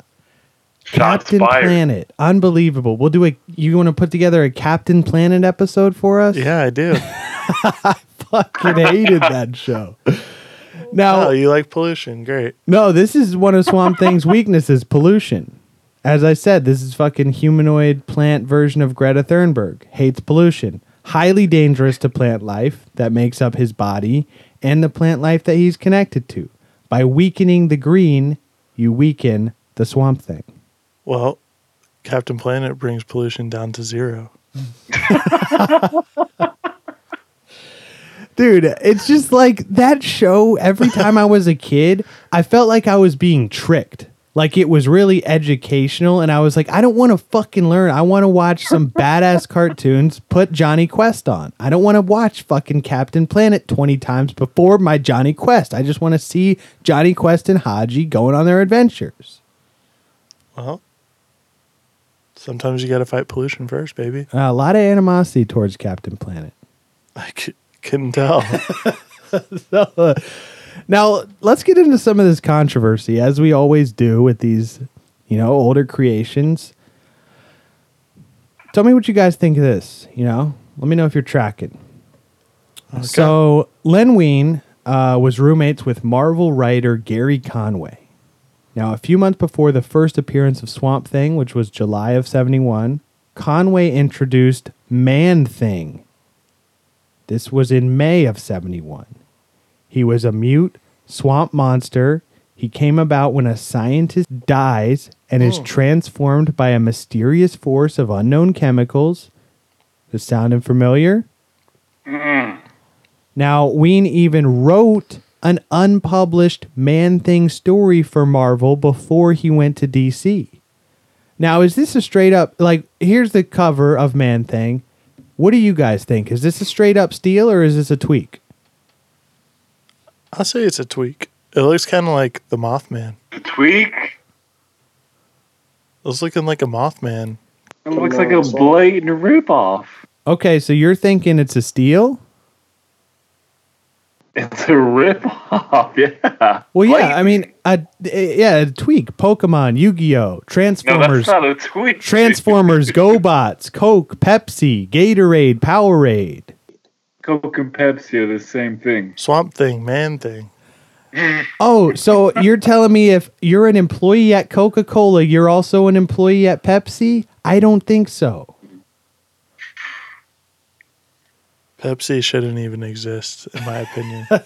Shots Captain fired. Planet. Unbelievable. We'll do a you want to put together a Captain Planet episode for us? Yeah, I do. Fucking hated that show. Now, oh, you like pollution? Great. no, this is one of Swamp Thing's weaknesses, pollution. As I said, this is fucking humanoid plant version of Greta Thunberg. Hates pollution. Highly dangerous to plant life that makes up his body and the plant life that he's connected to. By weakening the green, you weaken the Swamp Thing. Well, Captain Planet brings pollution down to zero. Dude, it's just like that show. Every time I was a kid, I felt like I was being tricked. Like it was really educational, and I was like, I don't want to fucking learn. I want to watch some badass cartoons. Put Jonny Quest on. I don't want to watch fucking Captain Planet 20 times before my Jonny Quest. I just want to see Jonny Quest and Hadji going on their adventures. Well, sometimes you got to fight pollution first, baby. Uh, a lot of animosity towards Captain Planet. I c- couldn't tell. Now, let's get into some of this controversy, as we always do with these, you know, older creations. Tell me what you guys think of this. You know, let me know if you're tracking. So, Len Wein uh, was roommates with Marvel writer Gary Conway. Now, a few months before the first appearance of Swamp Thing, which was July of 71, Conway introduced Man Thing. This was in May of 71. He was a mute swamp monster. He came about when a scientist dies and is oh. transformed by a mysterious force of unknown chemicals. Does this sounding familiar? Now, Wein even wrote an unpublished Man Thing story for Marvel before he went to DC. Now, is this a straight up, like, here's the cover of Man Thing. What do you guys think? Is this a straight up steal or is this a tweak? I'll say it's a tweak. It looks kind of like the Mothman. The tweak. It was looking like a Mothman. It looks like a blatant ripoff. Okay, so you're thinking it's a steal? It's a ripoff. Yeah. Well, yeah, Like- I mean, a, yeah, a tweak. Pokemon, Yu-Gi-Oh, Transformers. No, Transformers, that's not a tweak. Transformers, GoBots, Coke, Pepsi, Gatorade, Powerade. Coke and Pepsi are the same thing. Swamp Thing, Man Thing. Oh, so you're telling me if you're an employee at Coca-Cola, you're also an employee at Pepsi? I don't think so. Pepsi shouldn't even exist, in my opinion.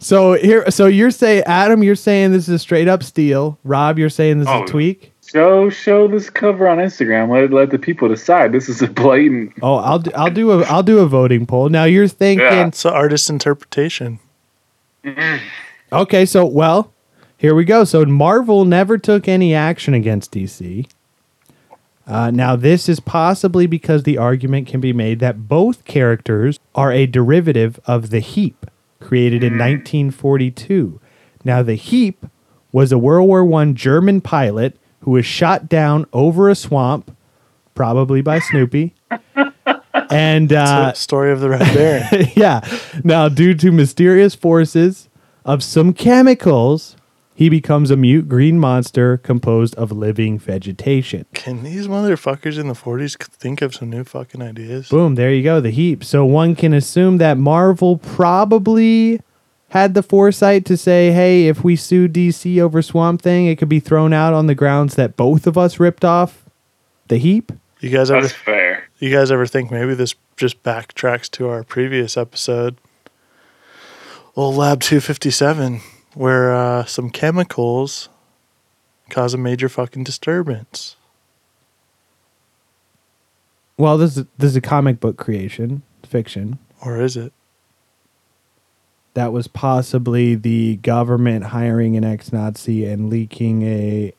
So here, so you're saying, Adam, you're saying this is a straight up steal. Rob, you're saying this Oh. is a oh. tweak. Show show this cover on Instagram. Let let the people decide. This is a blatant. Oh, I'll do, I'll do a I'll do a voting poll. Now you're thinking, Yeah. it's an artist interpretation. Okay, so well, here we go. So Marvel never took any action against DC. Uh, now, this is possibly because the argument can be made that both characters are a derivative of the Heap, created in 1942. Now, the Heap was a World War One German pilot who was shot down over a swamp, probably by Snoopy. and uh, story of the Red Baron. yeah. Now, due to mysterious forces of some chemicals, he becomes a mute green monster composed of living vegetation. Can these motherfuckers in the 40s think of some new fucking ideas? Boom, there you go, the heap. So one can assume that Marvel probably had the foresight to say, "Hey, if we sue DC over Swamp Thing, it could be thrown out on the grounds that both of us ripped off the heap." You guys ever That's fair. you guys ever think maybe this just backtracks to our previous episode? Old Lab 257, where uh, some chemicals cause a major fucking disturbance. Well, this is this is a comic book creation, fiction. Or is it? That was possibly the government hiring an ex-Nazi and leaking a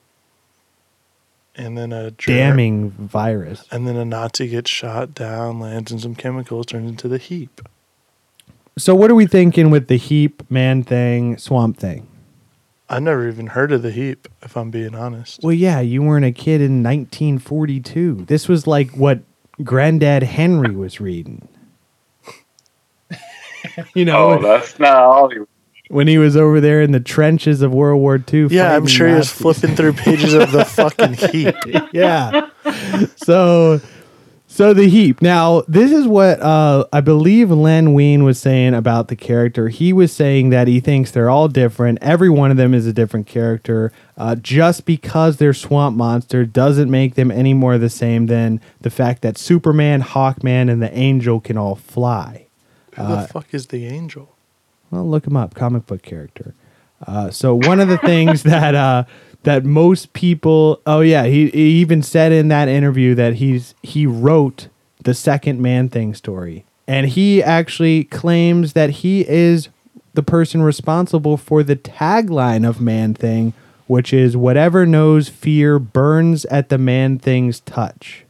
And then a germ- damning virus. And then a Nazi gets shot down, lands in some chemicals, turns into the heap. So, what are we thinking with the heap, man thing, swamp thing? I never even heard of the heap, if I'm being honest. Well, yeah, you weren't a kid in 1942. This was like what Granddad Henry was reading. you know, Oh, that's not Hollywood. when he was over there in the trenches of World War II. Yeah, I'm fighting sure he was flipping through pages of the fucking heap. yeah. So, so the heap. Now, this is what uh, I believe Len Wein was saying about the character. He was saying that he thinks they're all different. Every one of them is a different character. Uh, just because they're swamp monster doesn't make them any more the same than the fact that Superman, Hawkman, and the Angel can all fly. Who the fuck is the angel? Well, look him up, comic book character. Uh, so one of the things that uh, that most people, oh yeah, he, he even said in that interview that he's he wrote the second Man Thing story, and he actually claims that he is the person responsible for the tagline of Man Thing, which is "Whatever knows fear burns at the Man Thing's touch."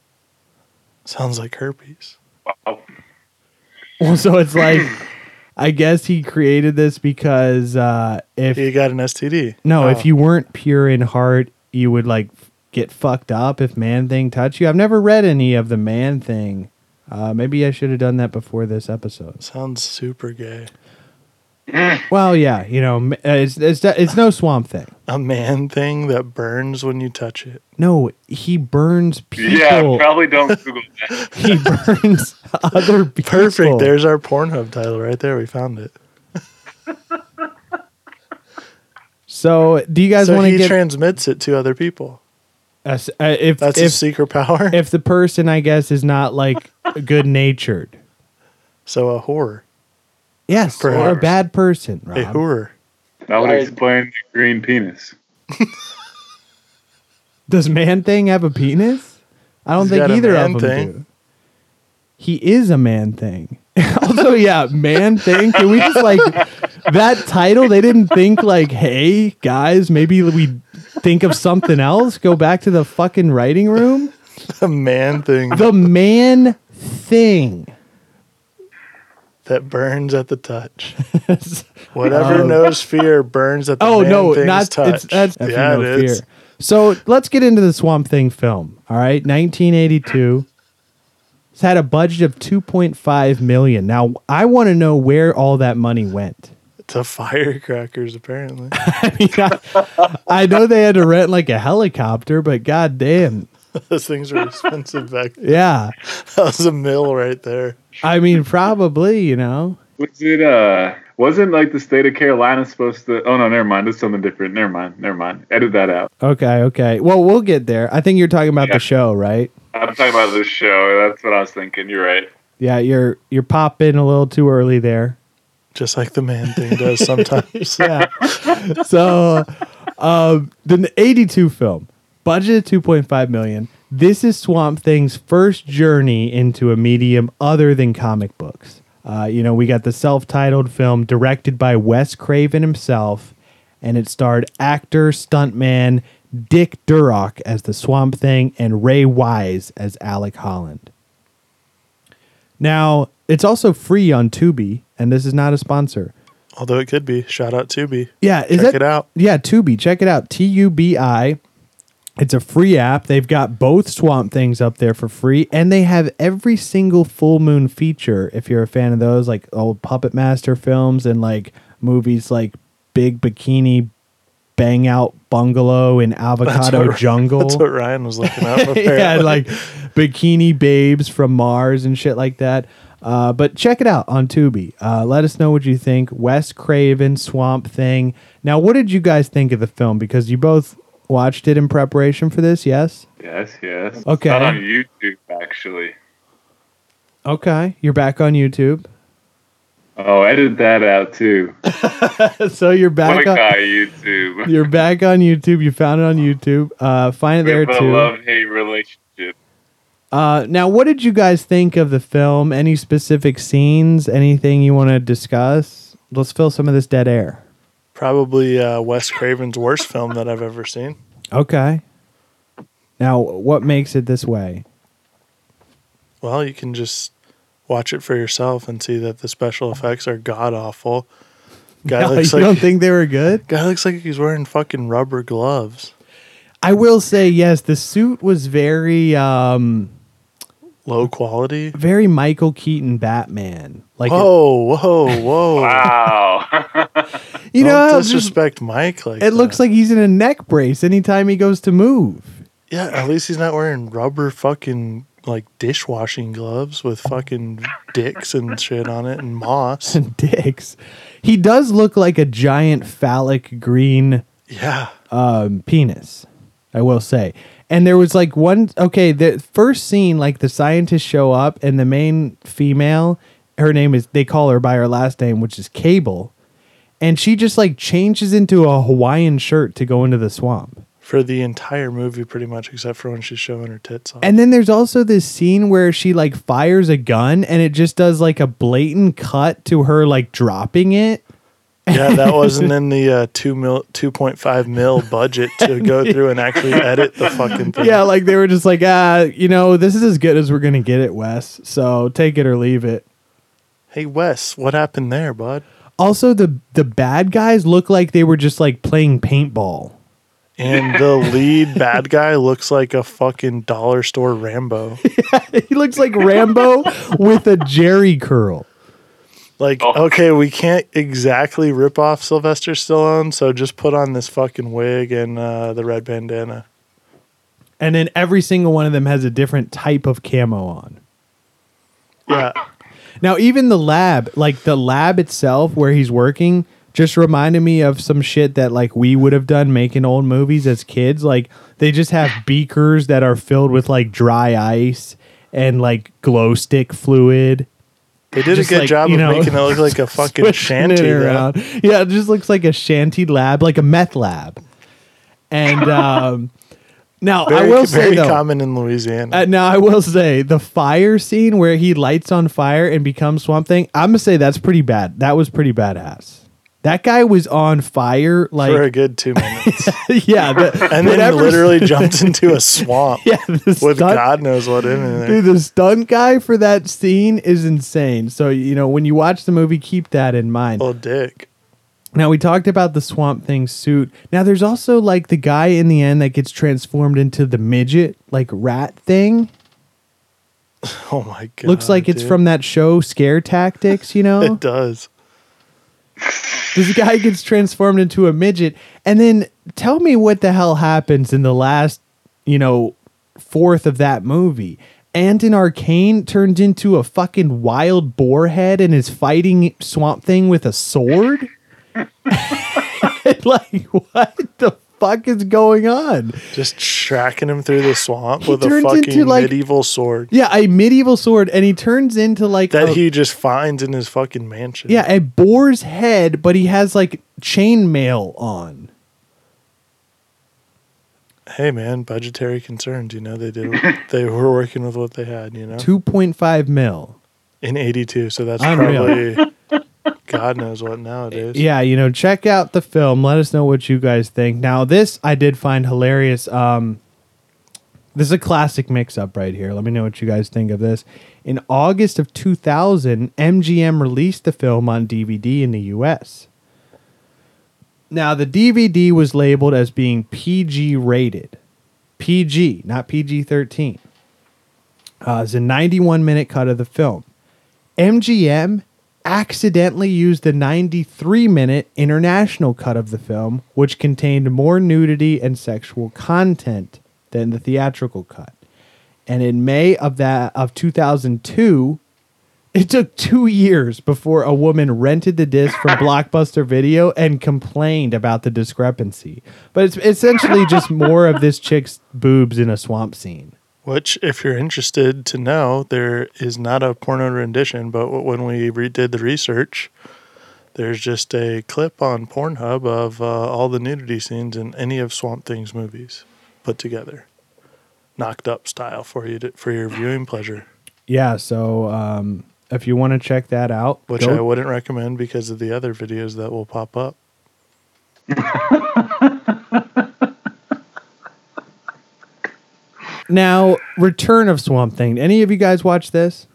Sounds like herpes. Wow. Well, so it's like. I guess he created this because uh, if He got an STD. No, Oh. if you weren't pure in heart, you would like get fucked up if Man Thing touched you. I've never read any of the Man Thing. Uh, maybe I should have done that before this episode. Sounds super gay. Well, yeah, you know, uh, it's it's it's no Swamp Thing. A man thing that burns when you touch it. No, he burns people. Yeah, probably don't Google that. he burns other people. Perfect. There's our Pornhub title right there. We found it. So, do you guys so want to he get transmits it to other people. uh, if That's if his secret power. if the person I guess is not like good natured? so a whore, Yes, or a bad person. a whore. That would explain the green penis. Does man thing have a penis? I don't He's think got a either man of them thing. do. He is a man thing. also, yeah, man thing. Can we just like that title? They didn't think like, hey guys, maybe we think of something else. Go back to the fucking writing room. The man thing The man thing. That burns at the touch. Whatever um, knows fear burns at the oh, touch. Oh no, not touch. it's that's yeah, know it is. fear. So let's get into the Swamp Thing film. All right, 1982. It's had a budget of 2.5 million. Now I want to know where all that money went. To firecrackers, apparently. I mean, I, I know they had to rent like a helicopter, but goddamn, Those things were expensive back then. yeah. That was a mill right there. I mean, probably you know. Was it uh wasn't like the state of Carolina supposed to oh no, never mind. It's something different. Never mind. Never mind. Edit that out. Okay, okay. Well, we'll get there. I think you're talking about Yeah. the show, right? I'm talking about the show. That's what I was thinking. You're right. Yeah, you're you're popping a little too early there. Just like the man thing does sometimes. yeah. so, um, the 82 film, budgeted 2.5 million. This is Swamp Thing's first journey into a medium other than comic books. Uh, you know, we got the self-titled film directed by Wes Craven himself, and it starred actor stuntman Dick Durock as the Swamp Thing and Ray Wise as Alec Holland. Now, it's also free on Tubi, and this is not a sponsor. Although it could be. Shout out Tubi. Yeah, is Check that, it out. Yeah, Tubi. Check it out. T U B I. It's a free app. They've got both Swamp Things up there for free, and they have every single full moon feature. If you're a fan of those, like old Puppet Master films and like movies like Big Bikini Bang Out Bungalow and Avocado what- Jungle. That's what Ryan was looking up. yeah, like bikini babes from Mars and shit like that. Uh, but check it out on Tubi. Uh, let us know what you think. Wes Craven, Swamp Thing. Now, what did you guys think of the film? Because you both watched it in preparation for this, yes? Yes, yes. Okay. Not on YouTube, actually. Okay. You're back on YouTube. Oh, edit that out too. so you're back on, YouTube. you're back on YouTube. You found it on YouTube. Uh, find it We there too. love-hate relationship. Uh, now, what did you guys think of the film? Any specific scenes? Anything you want to discuss? Let's fill some of this dead air. Probably uh, Wes Craven's worst film that I've ever seen. Okay. Now, what makes it this way? Well, you can just watch it for yourself and see that the special effects are god awful. Guy No, looks you like don't think they were good? guy looks like he's wearing fucking rubber gloves. I will say yes. The suit was very, um, Low quality. very Michael Keaton Batman. Like, Whoa, whoa, whoa! Wow. you know, Don't just- disrespect Mike like it looks like he's in a neck brace anytime he goes to move. yeah. At least he's not wearing rubber fucking like dishwashing gloves with fucking dicks and shit on it and moss. And dicks. He does look like a giant phallic green Yeah, um, penis. I will say. And there was like one okay, the first scene, like the scientists show up and the main female, her name is they call her by her last name, which is Cable. And she just like changes into a Hawaiian shirt to go into the swamp. for the entire movie, pretty much, except for when she's showing her tits off. And then there's also this scene where she like fires a gun and it just does like a blatant cut to her like dropping it. yeah, that wasn't in the uh, two mil, two point five mil budget to go through and actually edit the fucking thing. Yeah, like they were just like, ah, you know, this is as good as we're gonna get it, Wes. So take it or leave it. Hey Wes, what happened there, bud? Also, the the bad guys look like they were just like playing paintball. And the lead bad guy looks like a fucking dollar store Rambo. he looks like Rambo with a Jheri curl. Like, Oh. okay, we can't exactly rip off Sylvester Stallone, so just put on this fucking wig and uh, the red bandana. And then every single one of them has a different type of camo on. Yeah, Now, even the lab, like the lab itself where he's working, just reminded me of some shit that like we would have done making old movies as kids. Like they just have beakers that are filled with like dry ice and like glow stick fluid. they did Just a good like, job you of making it look like a fucking shanty. it. Yeah, it just looks like a shanty lab, like a meth lab. And um, now I Very, will say very though, common in Louisiana. uh, now I will say the fire scene where he lights on fire and becomes Swamp Thing. I'm gonna say that's pretty bad. That was pretty badass. That guy was on fire, like for a good two minutes, yeah, the, and then literally jumped into a swamp yeah, with stunt, God knows what in there. dude, the stunt guy for that scene is insane. So you know when you watch the movie, keep that in mind. Oh, dick. Now we talked about the Swamp Thing suit. Now there's also like the guy in the end that gets transformed into the midget, like rat thing. Oh my god. Looks like it's dude. from that show Scare Tactics, you know? It does. this guy gets transformed into a midget and then tell me what the hell happens in the last you know fourth of that movie Anton Arcane turns into a fucking wild boar head and is fighting Swamp Thing with a sword. like what the fuck is going on? Just tracking him through the swamp with a fucking like- medieval sword Yeah, a medieval sword, and he turns into like that a- he just finds in his fucking mansion. yeah a boar's head, but he has like chainmail on. Hey man, budgetary concerns. You know they did. they were working with what they had. You know, Two point five mil. in '82. So that's Unreal. probably God knows what nowadays. Yeah, you know, check out the film. Let us know what you guys think. Now, this I did find hilarious. Um, this is a classic mix-up right here. Let me know what you guys think of this. In August of 2000, MGM released the film on DVD in the U.S. Now, the DVD was labeled as being PG rated. PG, not PG 13. Uh, it's a 91 minute cut of the film. MGM accidentally used the 93 minute international cut of the film, which contained more nudity and sexual content than the theatrical cut. And in May of that of 2002, It took two years before a woman rented the disc from Blockbuster Video and complained about the discrepancy. But it's essentially just more of this chick's boobs in a swamp scene. Which, if you're interested to know, there is not a porno rendition, but when we redid the research, there's just a clip on Pornhub of uh, all the nudity scenes in any of Swamp Thing's movies put together, knocked up style for you to, for your viewing pleasure. Yeah, so um, if you want to check that out, Which go- I wouldn't recommend because of the other videos that will pop up. now Return of Swamp Thing. Any of you guys watch this?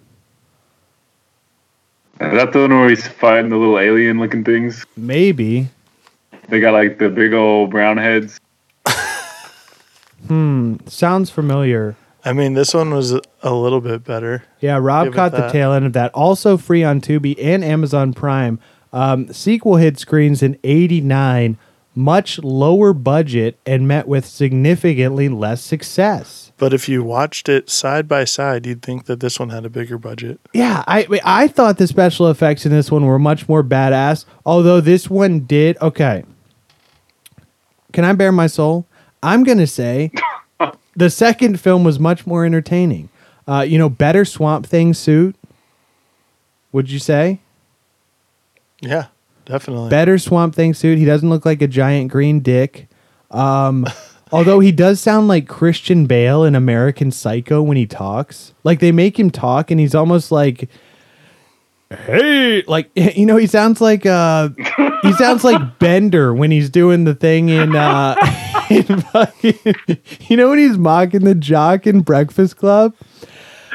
Is that the one where he's fighting the little alien looking things? Maybe. They got like the big old brown heads. Hmm. Sounds familiar. I mean, this one was a little bit better. Yeah, Rob Give caught the tail end of that. Also free on Tubi and Amazon Prime. Um, sequel hit screens in 89, much lower budget and met with significantly less success. But if you watched it side by side, you'd think that this one had a bigger budget. Yeah, I I thought the special effects in this one were much more badass. Although this one did okay. Can I bear my soul? I'm gonna say the second film was much more entertaining. Uh, you know, better Swamp Thing suit. Would you say Yeah, definitely. better Swamp Thing suit? He doesn't look like a giant green dick. Um, although he does sound like Christian Bale in American Psycho when he talks. Like they make him talk, and he's almost like hey like you know he sounds like uh he sounds like bender when he's doing the thing in uh in fucking, you know when he's mocking the jock in breakfast club?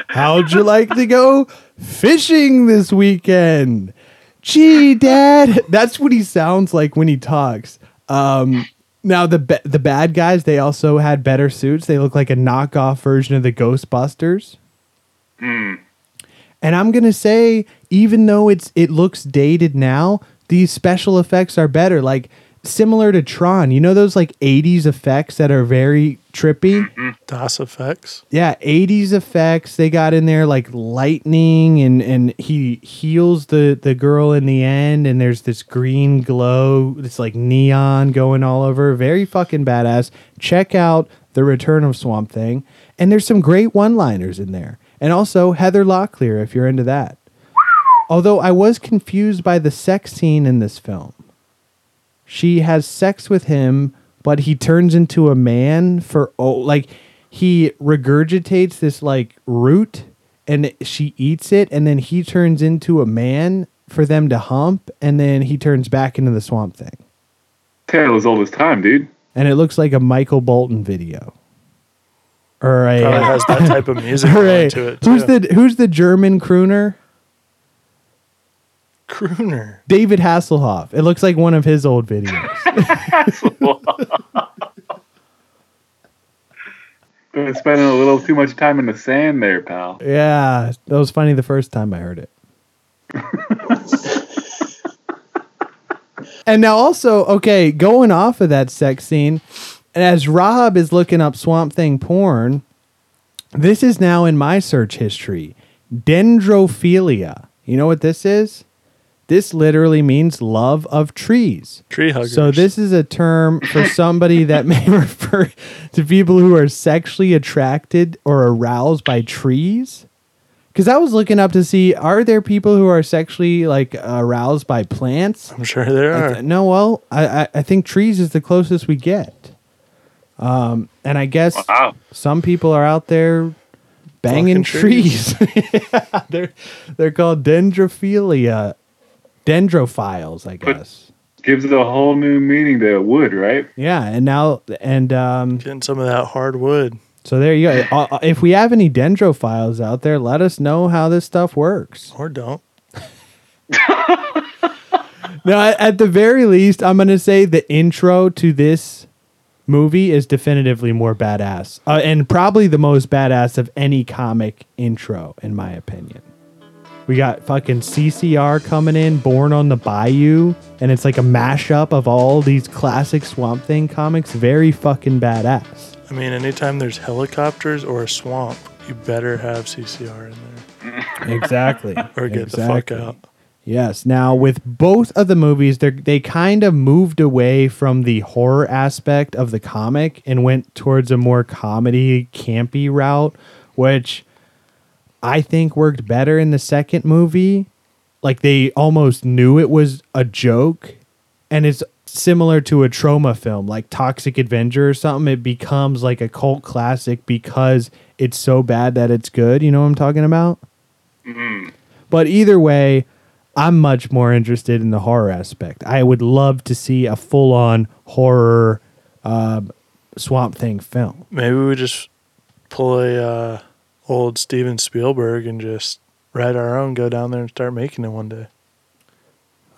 How'd you like to go fishing this weekend? Gee dad. That's what he sounds like when he talks. Um now the ba- the bad guys they also had better suits. They look like a knockoff version of the ghostbusters. Hmm. And I'm gonna say, even though it's it looks dated now, these special effects are better. Like similar to Tron, you know those like 80s effects that are very trippy. DOS effects. Yeah, 80s effects. They got in there like lightning and and he heals the the girl in the end and there's this green glow, this like neon going all over. Very fucking badass. Check out The Return of Swamp Thing. And there's some great one-liners in there. And also Heather Locklear if you're into that. Although I was confused by the sex scene in this film. She has sex with him, but he turns into a man for oh like he regurgitates this like root and she eats it and then he turns into a man for them to hump and then he turns back into the swamp thing. Tale as old as time, dude. And it looks like a Michael Bolton video. Or a oh, Probably has that type of music or to it. Too. who's the who's the German crooner? Crooner? David Hasselhoff. It looks like one of his old videos. Been spending a little too much time in the sand there, pal. yeah, that was funny the first time I heard it. and now also, okay, going off of that sex scene, and as Rob is looking up Swamp Thing porn, this is now in my search history. Dendrophilia. You know what this is? This literally means love of trees. Tree huggers. So this is a term for somebody that may refer to people who are sexually attracted or aroused by trees. Because I was looking up to see are there people who are sexually like aroused by plants? I'm sure there are. th- no, well, I, I I think trees is the closest we get. Um, and I guess Wow. some people are out there banging Fucking trees. Yeah, they're they're called dendrophilia, dendrophiles, I guess. Gives it a whole new meaning to wood, right? Yeah, and now and um, Getting some of that hardwood. so there you go. Uh, uh, if we have any dendrophiles out there, let us know how this stuff works. Or don't. Now, at, at the very least, I'm gonna say the intro to this movie is definitively more badass, uh, and probably the most badass of any comic intro, in my opinion. We got fucking CCR coming in, Born on the Bayou, and it's like a mashup of all these classic Swamp Thing comics. Very fucking badass. I mean, anytime there's helicopters or a swamp, you better have CCR in there. Exactly. or get the fuck out. Yes. Now, with both of the movies, they they kind of moved away from the horror aspect of the comic and went towards a more comedy, campy route, which I think worked better in the second movie. Like they almost knew it was a joke, and it's similar to a Troma film, like Toxic Avenger or something. It becomes like a cult classic because it's so bad that it's good. You know what I'm talking about? But either way, I'm much more interested in the horror aspect. I would love to see a full on horror um Swamp Thing film. Maybe we just pull a uh, old Steven Spielberg and just write our own, go down there and start making it one day.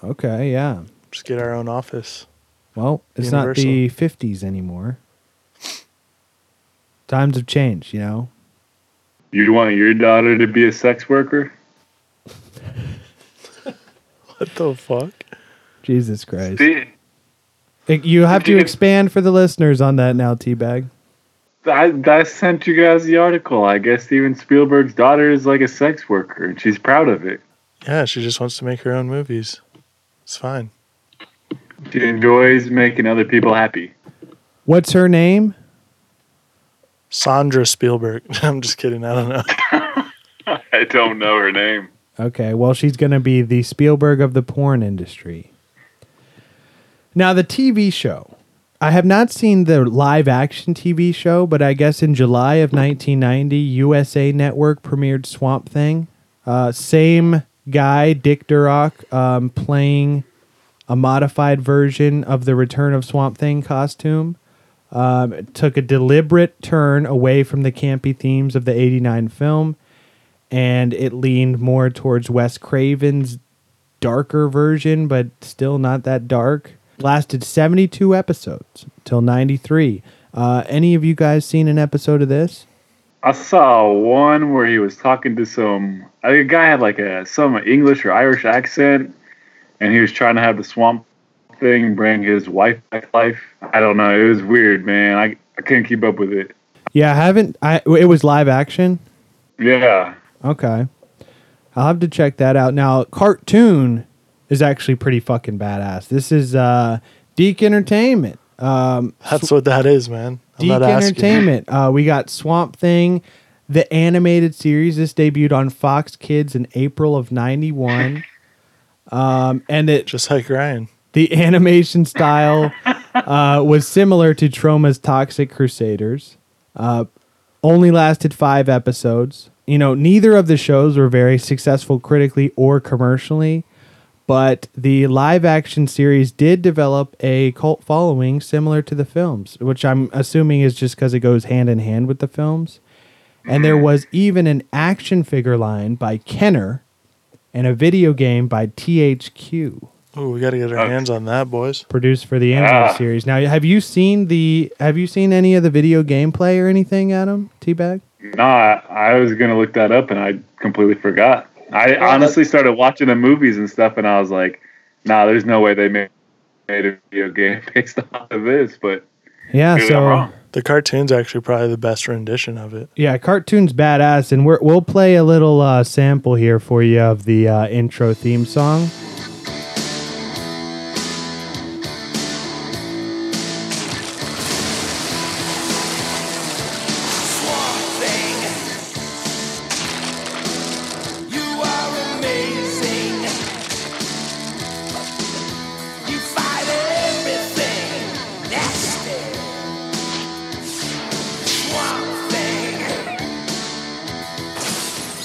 Okay, yeah. Just get our own office. Well, it's not the 50s anymore. Times have changed, you know? You want your daughter to be a sex worker? What the fuck? Jesus Christ. See, You have to expand for the listeners on that now, Teabag. I, I sent you guys the article. I guess Steven Spielberg's daughter is like a sex worker, and she's proud of it. Yeah, she just wants to make her own movies. It's fine. She enjoys making other people happy. What's her name? Sandra Spielberg. I'm just kidding. I don't know. I don't know her name. Okay, well, she's going to be the Spielberg of the porn industry. Now, the TV show. I have not seen the live action TV show, but I guess in July of 1990, USA Network premiered Swamp Thing. Uh, same guy, Dick Durock, um, playing a modified version of the Return of Swamp Thing costume. Um, it took a deliberate turn away from the campy themes of the 89 film and it leaned more towards Wes Craven's darker version, but still not that dark. Lasted 72 episodes till 93. Uh, any of you guys seen an episode of this? I saw one where he was talking to some. A guy had like a some English or Irish accent, and he was trying to have the swamp thing bring his wife back to life. I don't know. It was weird, man. I I couldn't keep up with it. Yeah, I haven't. I it was live action. Yeah, Okay, I'll have to check that out. Now, cartoon is actually pretty fucking badass. This is uh, DIC Entertainment. Um, That's what that is, man. I'm DIC. Entertainment. Uh, we got Swamp Thing, the animated series. This debuted on Fox Kids in April of '91, um, and it Just like Ryan. the animation style uh, was similar to Troma's Toxic Crusaders. Uh, only lasted five episodes. You know, neither of the shows were very successful critically or commercially, but the live action series did develop a cult following similar to the films, which I'm assuming is just because it goes hand in hand with the films. And there was even an action figure line by Kenner and a video game by THQ Oh, we got to get our hands on that, boys. produced for the animated Ah. series. Now, have you seen the have you seen any of the video gameplay or anything, Adam? Teabag? no, I, I was gonna look that up, and I completely forgot. I honestly started watching the movies and stuff, and I was like, "Nah, there's no way they made, made a video game based off of this." But Yeah, so wrong. The cartoon's actually probably the best rendition of it. yeah, cartoon's badass, and we're, we'll play a little uh, sample here for you of the uh, intro theme song.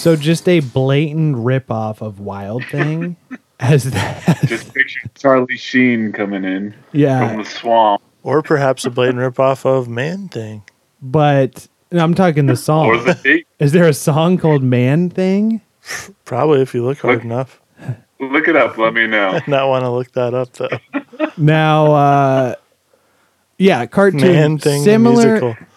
So just a blatant ripoff of Wild Thing, as that. just picture Charlie Sheen coming in yeah. from the swamp, Or perhaps a blatant ripoff of Man Thing. but I'm talking the or song. the tape. Is there a song called Man Thing? Probably if you look hard Look- enough. Look it up. Let me know. Not want to look that up though. Now, uh, yeah, cartoon Man Thing the similar.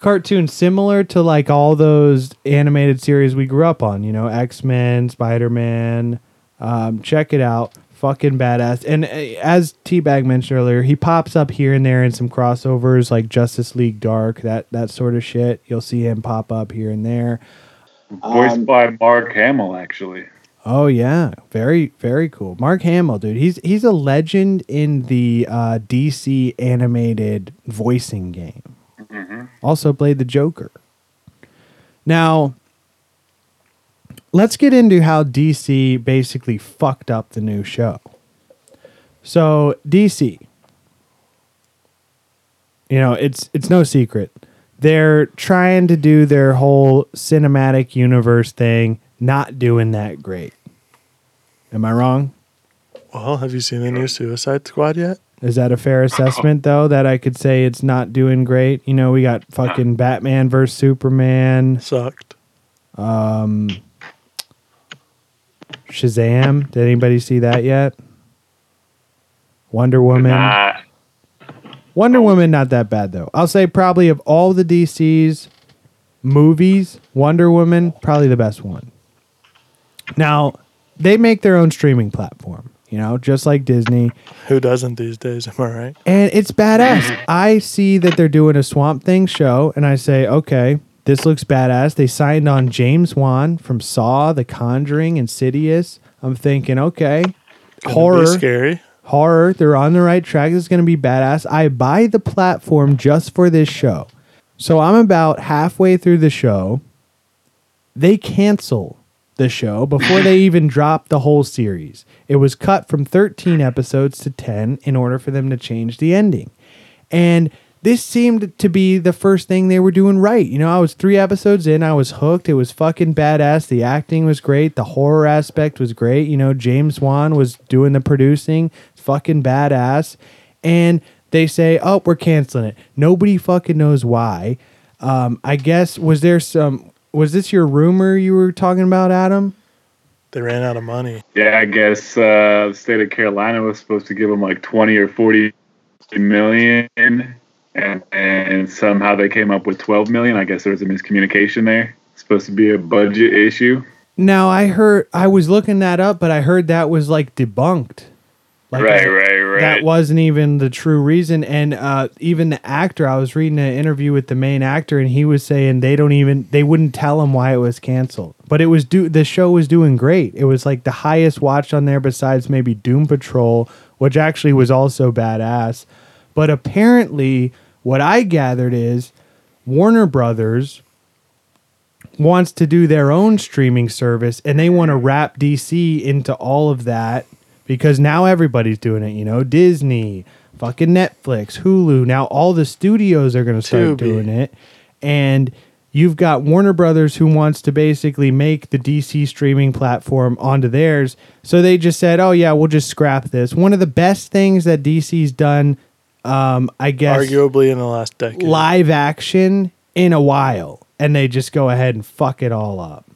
Musical. cartoon similar to like all those animated series we grew up on. You know, X Men, Spider Man. Um, check it out, fucking badass. And uh, as Teabag mentioned earlier, he pops up here and there in some crossovers like Justice League Dark, that that sort of shit. You'll see him pop up here and there. Voiced Um, by Mark Hamill, actually. Oh yeah, very very cool. Mark Hamill, dude, he's he's a legend in the uh, DC animated voicing game. Mm-hmm. Also played the Joker. Now, let's get into how DC basically fucked up the new show. So DC, you know, it's it's no secret. They're trying to do their whole cinematic universe thing, not doing that great. Am I wrong? Well, have you seen the new Suicide Squad yet? Is that a fair assessment though that I could say it's not doing great? You know, we got fucking Batman versus Superman, Sucked. um Shazam. Did anybody see that yet? Wonder Woman. Nah, Wonder Woman not that bad though. I'll say probably of all the DC's movies, Wonder Woman probably the best one. Now, they make their own streaming platform, you know, just like Disney. Who doesn't these days? Am I right? And it's badass. I see that they're doing a Swamp Thing show, and I say, okay, this looks badass. They signed on James Wan from Saw, The Conjuring, Insidious. I'm thinking, okay, Gonna horror, scary. horror. They're on the right track. This is going to be badass. I buy the platform just for this show. So I'm about halfway through the show. They cancel the show before they even dropped the whole series. It was cut from 13 episodes to 10 in order for them to change the ending. And this seemed to be the first thing they were doing right. You know, I was three episodes in, I was hooked. It was fucking badass. The acting was great. The horror aspect was great. You know, James Wan was doing the producing, fucking badass. And they say, oh, we're canceling it. Nobody fucking knows why. Um, I guess, was there some, was this your rumor you were talking about, Adam? They ran out of money. yeah, I guess uh, the state of Carolina was supposed to give them like 20 or 40 million, and, and somehow they came up with 12 million. I guess there was a miscommunication there. It's supposed to be a budget issue. Now I heard I was looking that up, but I heard that was like debunked. Like right, I- right, right. That wasn't even the true reason, and uh, even the actor. I was reading an interview with the main actor, and he was saying they don't even they wouldn't tell him why it was canceled. But it was do the show was doing great. It was like the highest watched on there, besides maybe Doom Patrol, which actually was also badass. But apparently, what I gathered is Warner Brothers wants to do their own streaming service and they want to wrap DC into all of that because now everybody's doing it, you know, Disney, fucking Netflix, Hulu, now all the studios are going to start Tubi. doing it and you've got Warner Brothers who wants to basically make the DC streaming platform onto theirs. So they just said, "Oh yeah, we'll just scrap this." One of the best things that DC's done um I guess Arguably in the last decade. live action in a while and they just go ahead and fuck it all up.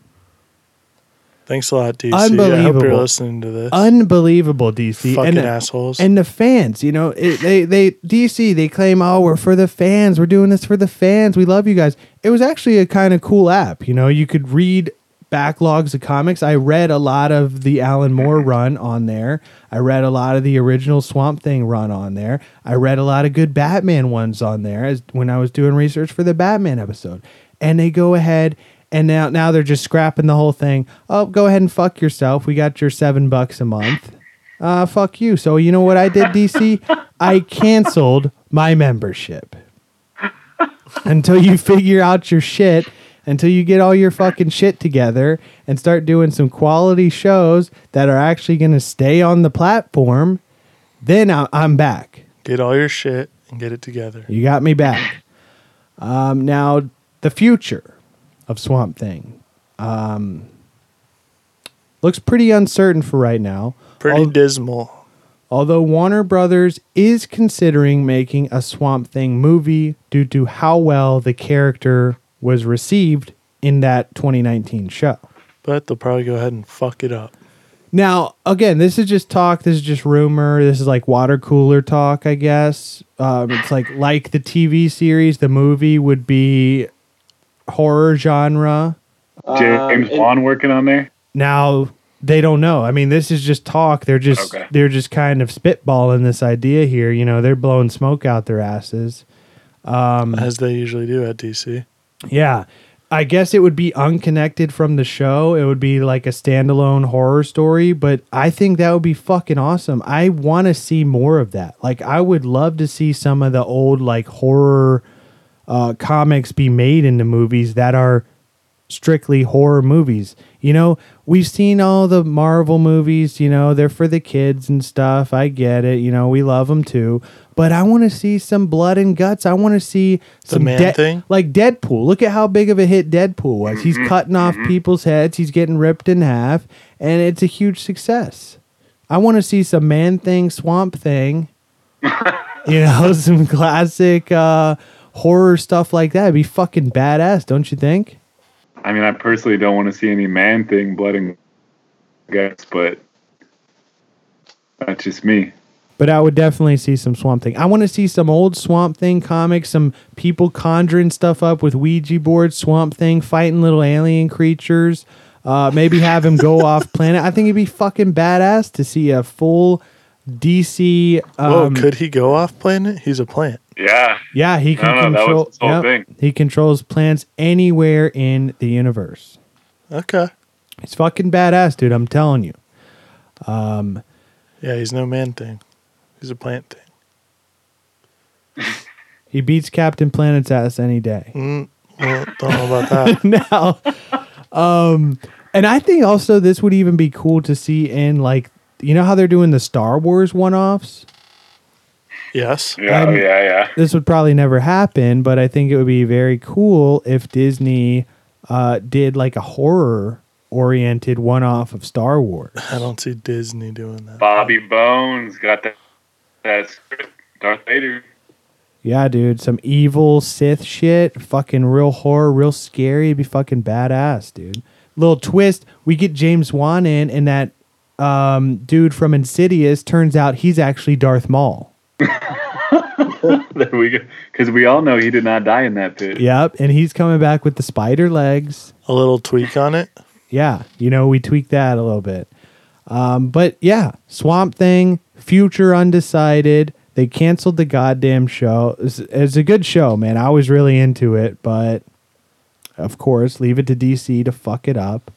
Thanks a lot, DC. I hope Unbelievable. you're listening to this. Unbelievable DC Fucking and assholes. and the fans, you know, it, they they DC they claim oh we're for the fans, we're doing this for the fans, we love you guys. It was actually a kind of cool app, you know, you could read backlogs of comics. I read a lot of the Alan Moore run on there. I read a lot of the original Swamp Thing run on there. I read a lot of good Batman ones on there as when I was doing research for the Batman episode. And they go ahead and now now they're just scrapping the whole thing. Oh, go ahead and fuck yourself. We got your 7 bucks a month. Uh fuck you. So you know what I did DC? I canceled my membership. Until you figure out your shit until you get all your fucking shit together and start doing some quality shows that are actually going to stay on the platform, then I- I'm back. Get all your shit and get it together. You got me back. Um, now, the future of Swamp Thing um, looks pretty uncertain for right now. Pretty Al- dismal. Although Warner Brothers is considering making a Swamp Thing movie due to how well the character was received in that 2019 show. But they'll probably go ahead and fuck it up. Now, again, this is just talk. This is just rumor. This is like water cooler talk, I guess. Um, it's like like the TV series, the movie would be horror genre. James Um, Wan working on there. Now they don't know. I mean, this is just talk. They're just Okay. they're just kind of spitballing this idea here. You know, they're blowing smoke out their asses. Um, As they usually do at DC. Yeah. I guess it would be unconnected from the show. It would be like a standalone horror story, but I think that would be fucking awesome. I want to see more of that. Like I would love to see some of the old like horror uh, comics be made into movies that are strictly horror movies. You know, we've seen all the Marvel movies, you know, they're for the kids and stuff. I get it. You know, we love them too. But I want to see some blood and guts. I want to see some Man de- Thing? like Deadpool. Look at how big of a hit Deadpool was. He's cutting off people's heads, he's getting ripped in half, and it's a huge success. I want to see some Man Thing, Swamp Thing. you know, some classic uh, horror stuff like that. It'd be fucking badass, don't you think? I mean, I personally don't want to see any man thing, blood and guts, but that's just me. But I would definitely see some Swamp Thing. I want to see some old Swamp Thing comics, some people conjuring stuff up with Ouija boards, Swamp Thing fighting little alien creatures. Uh, maybe have him go off planet. I think it'd be fucking badass to see a full DC. Whoa, Um, could he go off planet? He's a plant. Yeah. yeah, he can No, no, control. his yep. He controls plants anywhere in the universe. Okay. It's fucking badass, dude. I'm telling you. Um, Yeah, he's no man thing. He's a plant thing. He beats Captain Planet's ass any day. Mm, well, don't know about that. now um and i think also this would even be cool to see in like you know how they're doing the star wars one-offs yes. Yeah, Um, yeah, yeah. this would probably never happen but i think it would be very cool if disney uh did like a horror oriented one-off of star wars I don't see Disney doing that. Bobby Bones got that that script. Darth Vader. yeah dude some evil sith shit fucking real horror real scary it'd be fucking badass dude little twist we get james wan in and that um dude from insidious turns out he's actually darth maul there we go. Because we all know he did not die in that pit. Yep, and he's coming back with the spider legs. A little tweak on it. Yeah, you know, we tweaked that a little bit. Um, but yeah, Swamp Thing, future undecided. They canceled the goddamn show. It's, it's a good show, man. I was really into it, but of course, leave it to DC to fuck it up.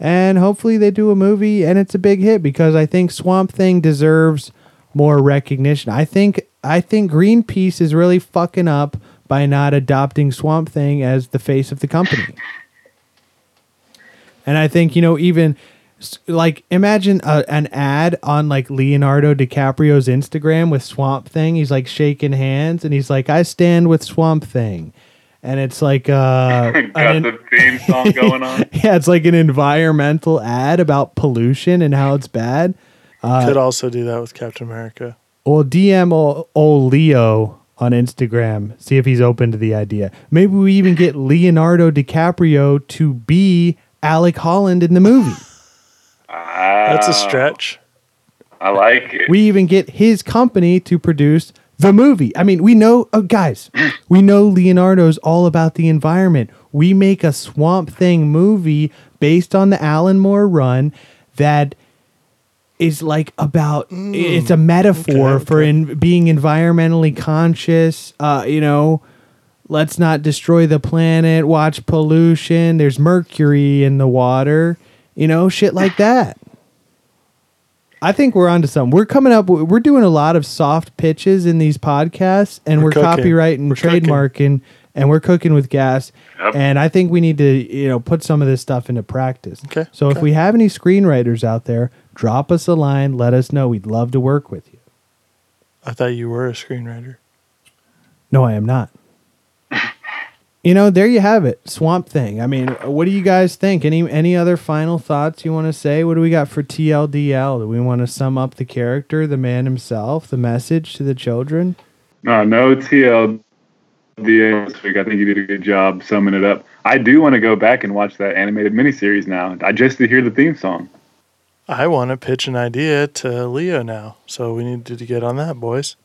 And hopefully they do a movie and it's a big hit because I think Swamp Thing deserves more recognition. I think I think Greenpeace is really fucking up by not adopting Swamp Thing as the face of the company. And I think, you know, even like imagine a, an ad on like Leonardo DiCaprio's Instagram with Swamp Thing. He's like shaking hands and he's like, I stand with Swamp Thing. And it's like uh got an- the theme song going on. yeah, it's like an environmental ad about pollution and how it's bad. Uh, Could also do that with Captain America. Well, DM ol- old Leo on Instagram. See if he's open to the idea. Maybe we even get Leonardo DiCaprio to be Alec Holland in the movie. Ah. That's a stretch. I like it. we even get his company to produce the movie. I mean, we know, oh, guys, we know Leonardo's all about the environment. We make a Swamp Thing movie based on the Alan Moore run that is like about it's a metaphor okay, for in, being environmentally conscious. Uh, you know, let's not destroy the planet. Watch pollution. There's mercury in the water. You know, shit like that. I think we're onto something. We're coming up. We're doing a lot of soft pitches in these podcasts, and we're, We're cooking. copywriting, We're cooking. trademarking, and we're cooking with gas. Yep. And I think we need to, you know, put some of this stuff into practice. Okay, So if we have any screenwriters out there, drop us a line. Let us know. We'd love to work with you. I thought you were a screenwriter. No, I am not. you know, there you have it. Swamp Thing. I mean, what do you guys think? Any any other final thoughts you want to say? What do we got for TLDL? Do we want to sum up the character, the man himself, the message to the children? No, no TL this week. I think you did a good job summing it up. I do want to go back and watch that animated miniseries now. I just to hear the theme song. I want to pitch an idea to Leo now, so we need to get on that, boys.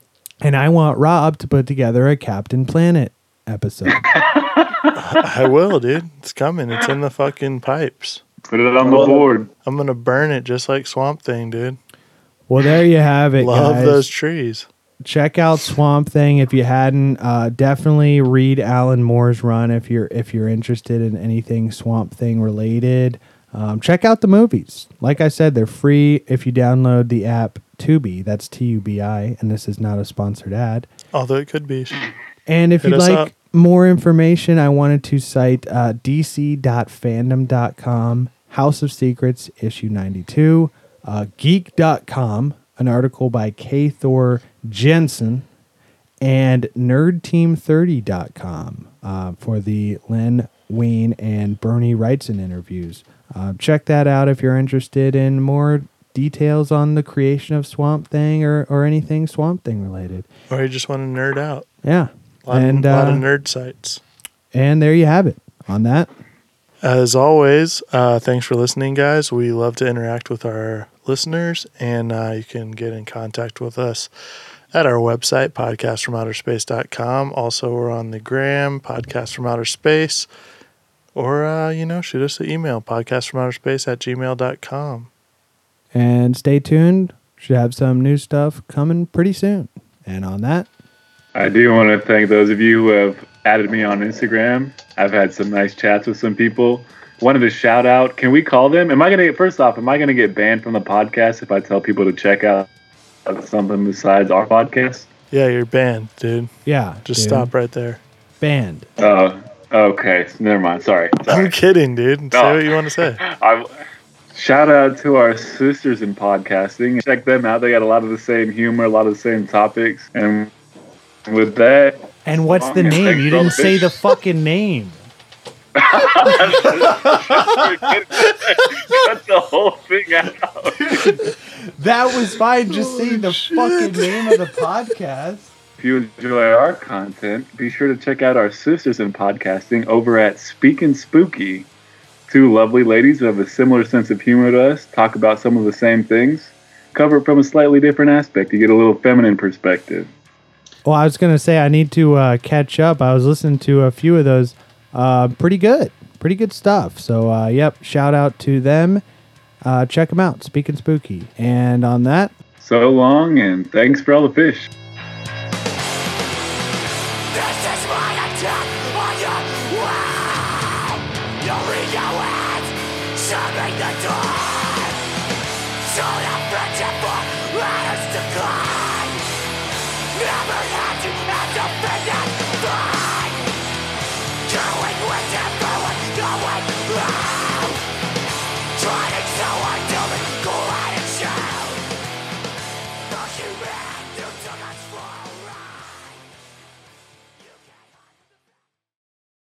And I want Rob to put together a Captain Planet episode. I will, dude. It's coming. It's in the fucking pipes. Put it on the board. I'm gonna burn it just like Swamp Thing, dude. well, there you have it, Love guys. those trees. check out Swamp Thing if you hadn't. Uh, definitely read Alan Moore's run if you're if you're interested in anything Swamp Thing related. Um, check out the movies. Like I said, they're free if you download the app Tubi. That's T U B I, and this is not a sponsored ad. Although it could be. And if Hit you'd like up. more information, I wanted to cite uh, dc.fandom.com, House of Secrets, issue 92, uh, geek.com, an article by K. Thor Jensen, and nerdteam30.com uh, for the Len Wein and Bernie Wrightson interviews. Uh, check that out if you're interested in more details on the creation of Swamp Thing or, or anything Swamp Thing related. Or you just want to nerd out. Yeah. A lot, and lot uh, of nerd sites. and there you have it. On that, As always, uh, thanks for listening, guys. We love to interact with our listeners, and uh, you can get in contact with us at our website, podcastfromouterspace.com. Also, we're on the gram, podcast from outer space, or, uh, you know, shoot us an email, podcastfromouterspace at gmail.com. and stay tuned. Should have some new stuff coming pretty soon. And on that, I do want to thank those of you who have added me on Instagram. I've had some nice chats with some people. Wanted to shout out. Can we call them? Am I gonna get first off? Am I gonna get banned from the podcast if I tell people to check out something besides our podcast? Yeah, you're banned, dude. yeah, Just dude. stop right there. Banned. Oh, okay. Never mind. Sorry. Sorry. I'm kidding, dude. Say No. what you want to say. I, shout out to our sisters in podcasting. Check them out. They got a lot of the same humor, a lot of the same topics. And with that, And what's the name? You didn't say the fucking name. cut the whole thing out. That was fine. Just say the fucking name of the podcast. If you enjoy our content, be sure to check out our sisters in podcasting over at Speakin' Spooky. Two lovely ladies who have a similar sense of humor to us talk about some of the same things, cover it from a slightly different aspect. You get a little feminine perspective. Well, I was gonna say I need to uh, catch up. I was listening to a few of those. Uh, pretty good, pretty good stuff. So, uh, yep, shout out to them. Uh, check them out. Speaking spooky. And on that, So long, and thanks for all the fish.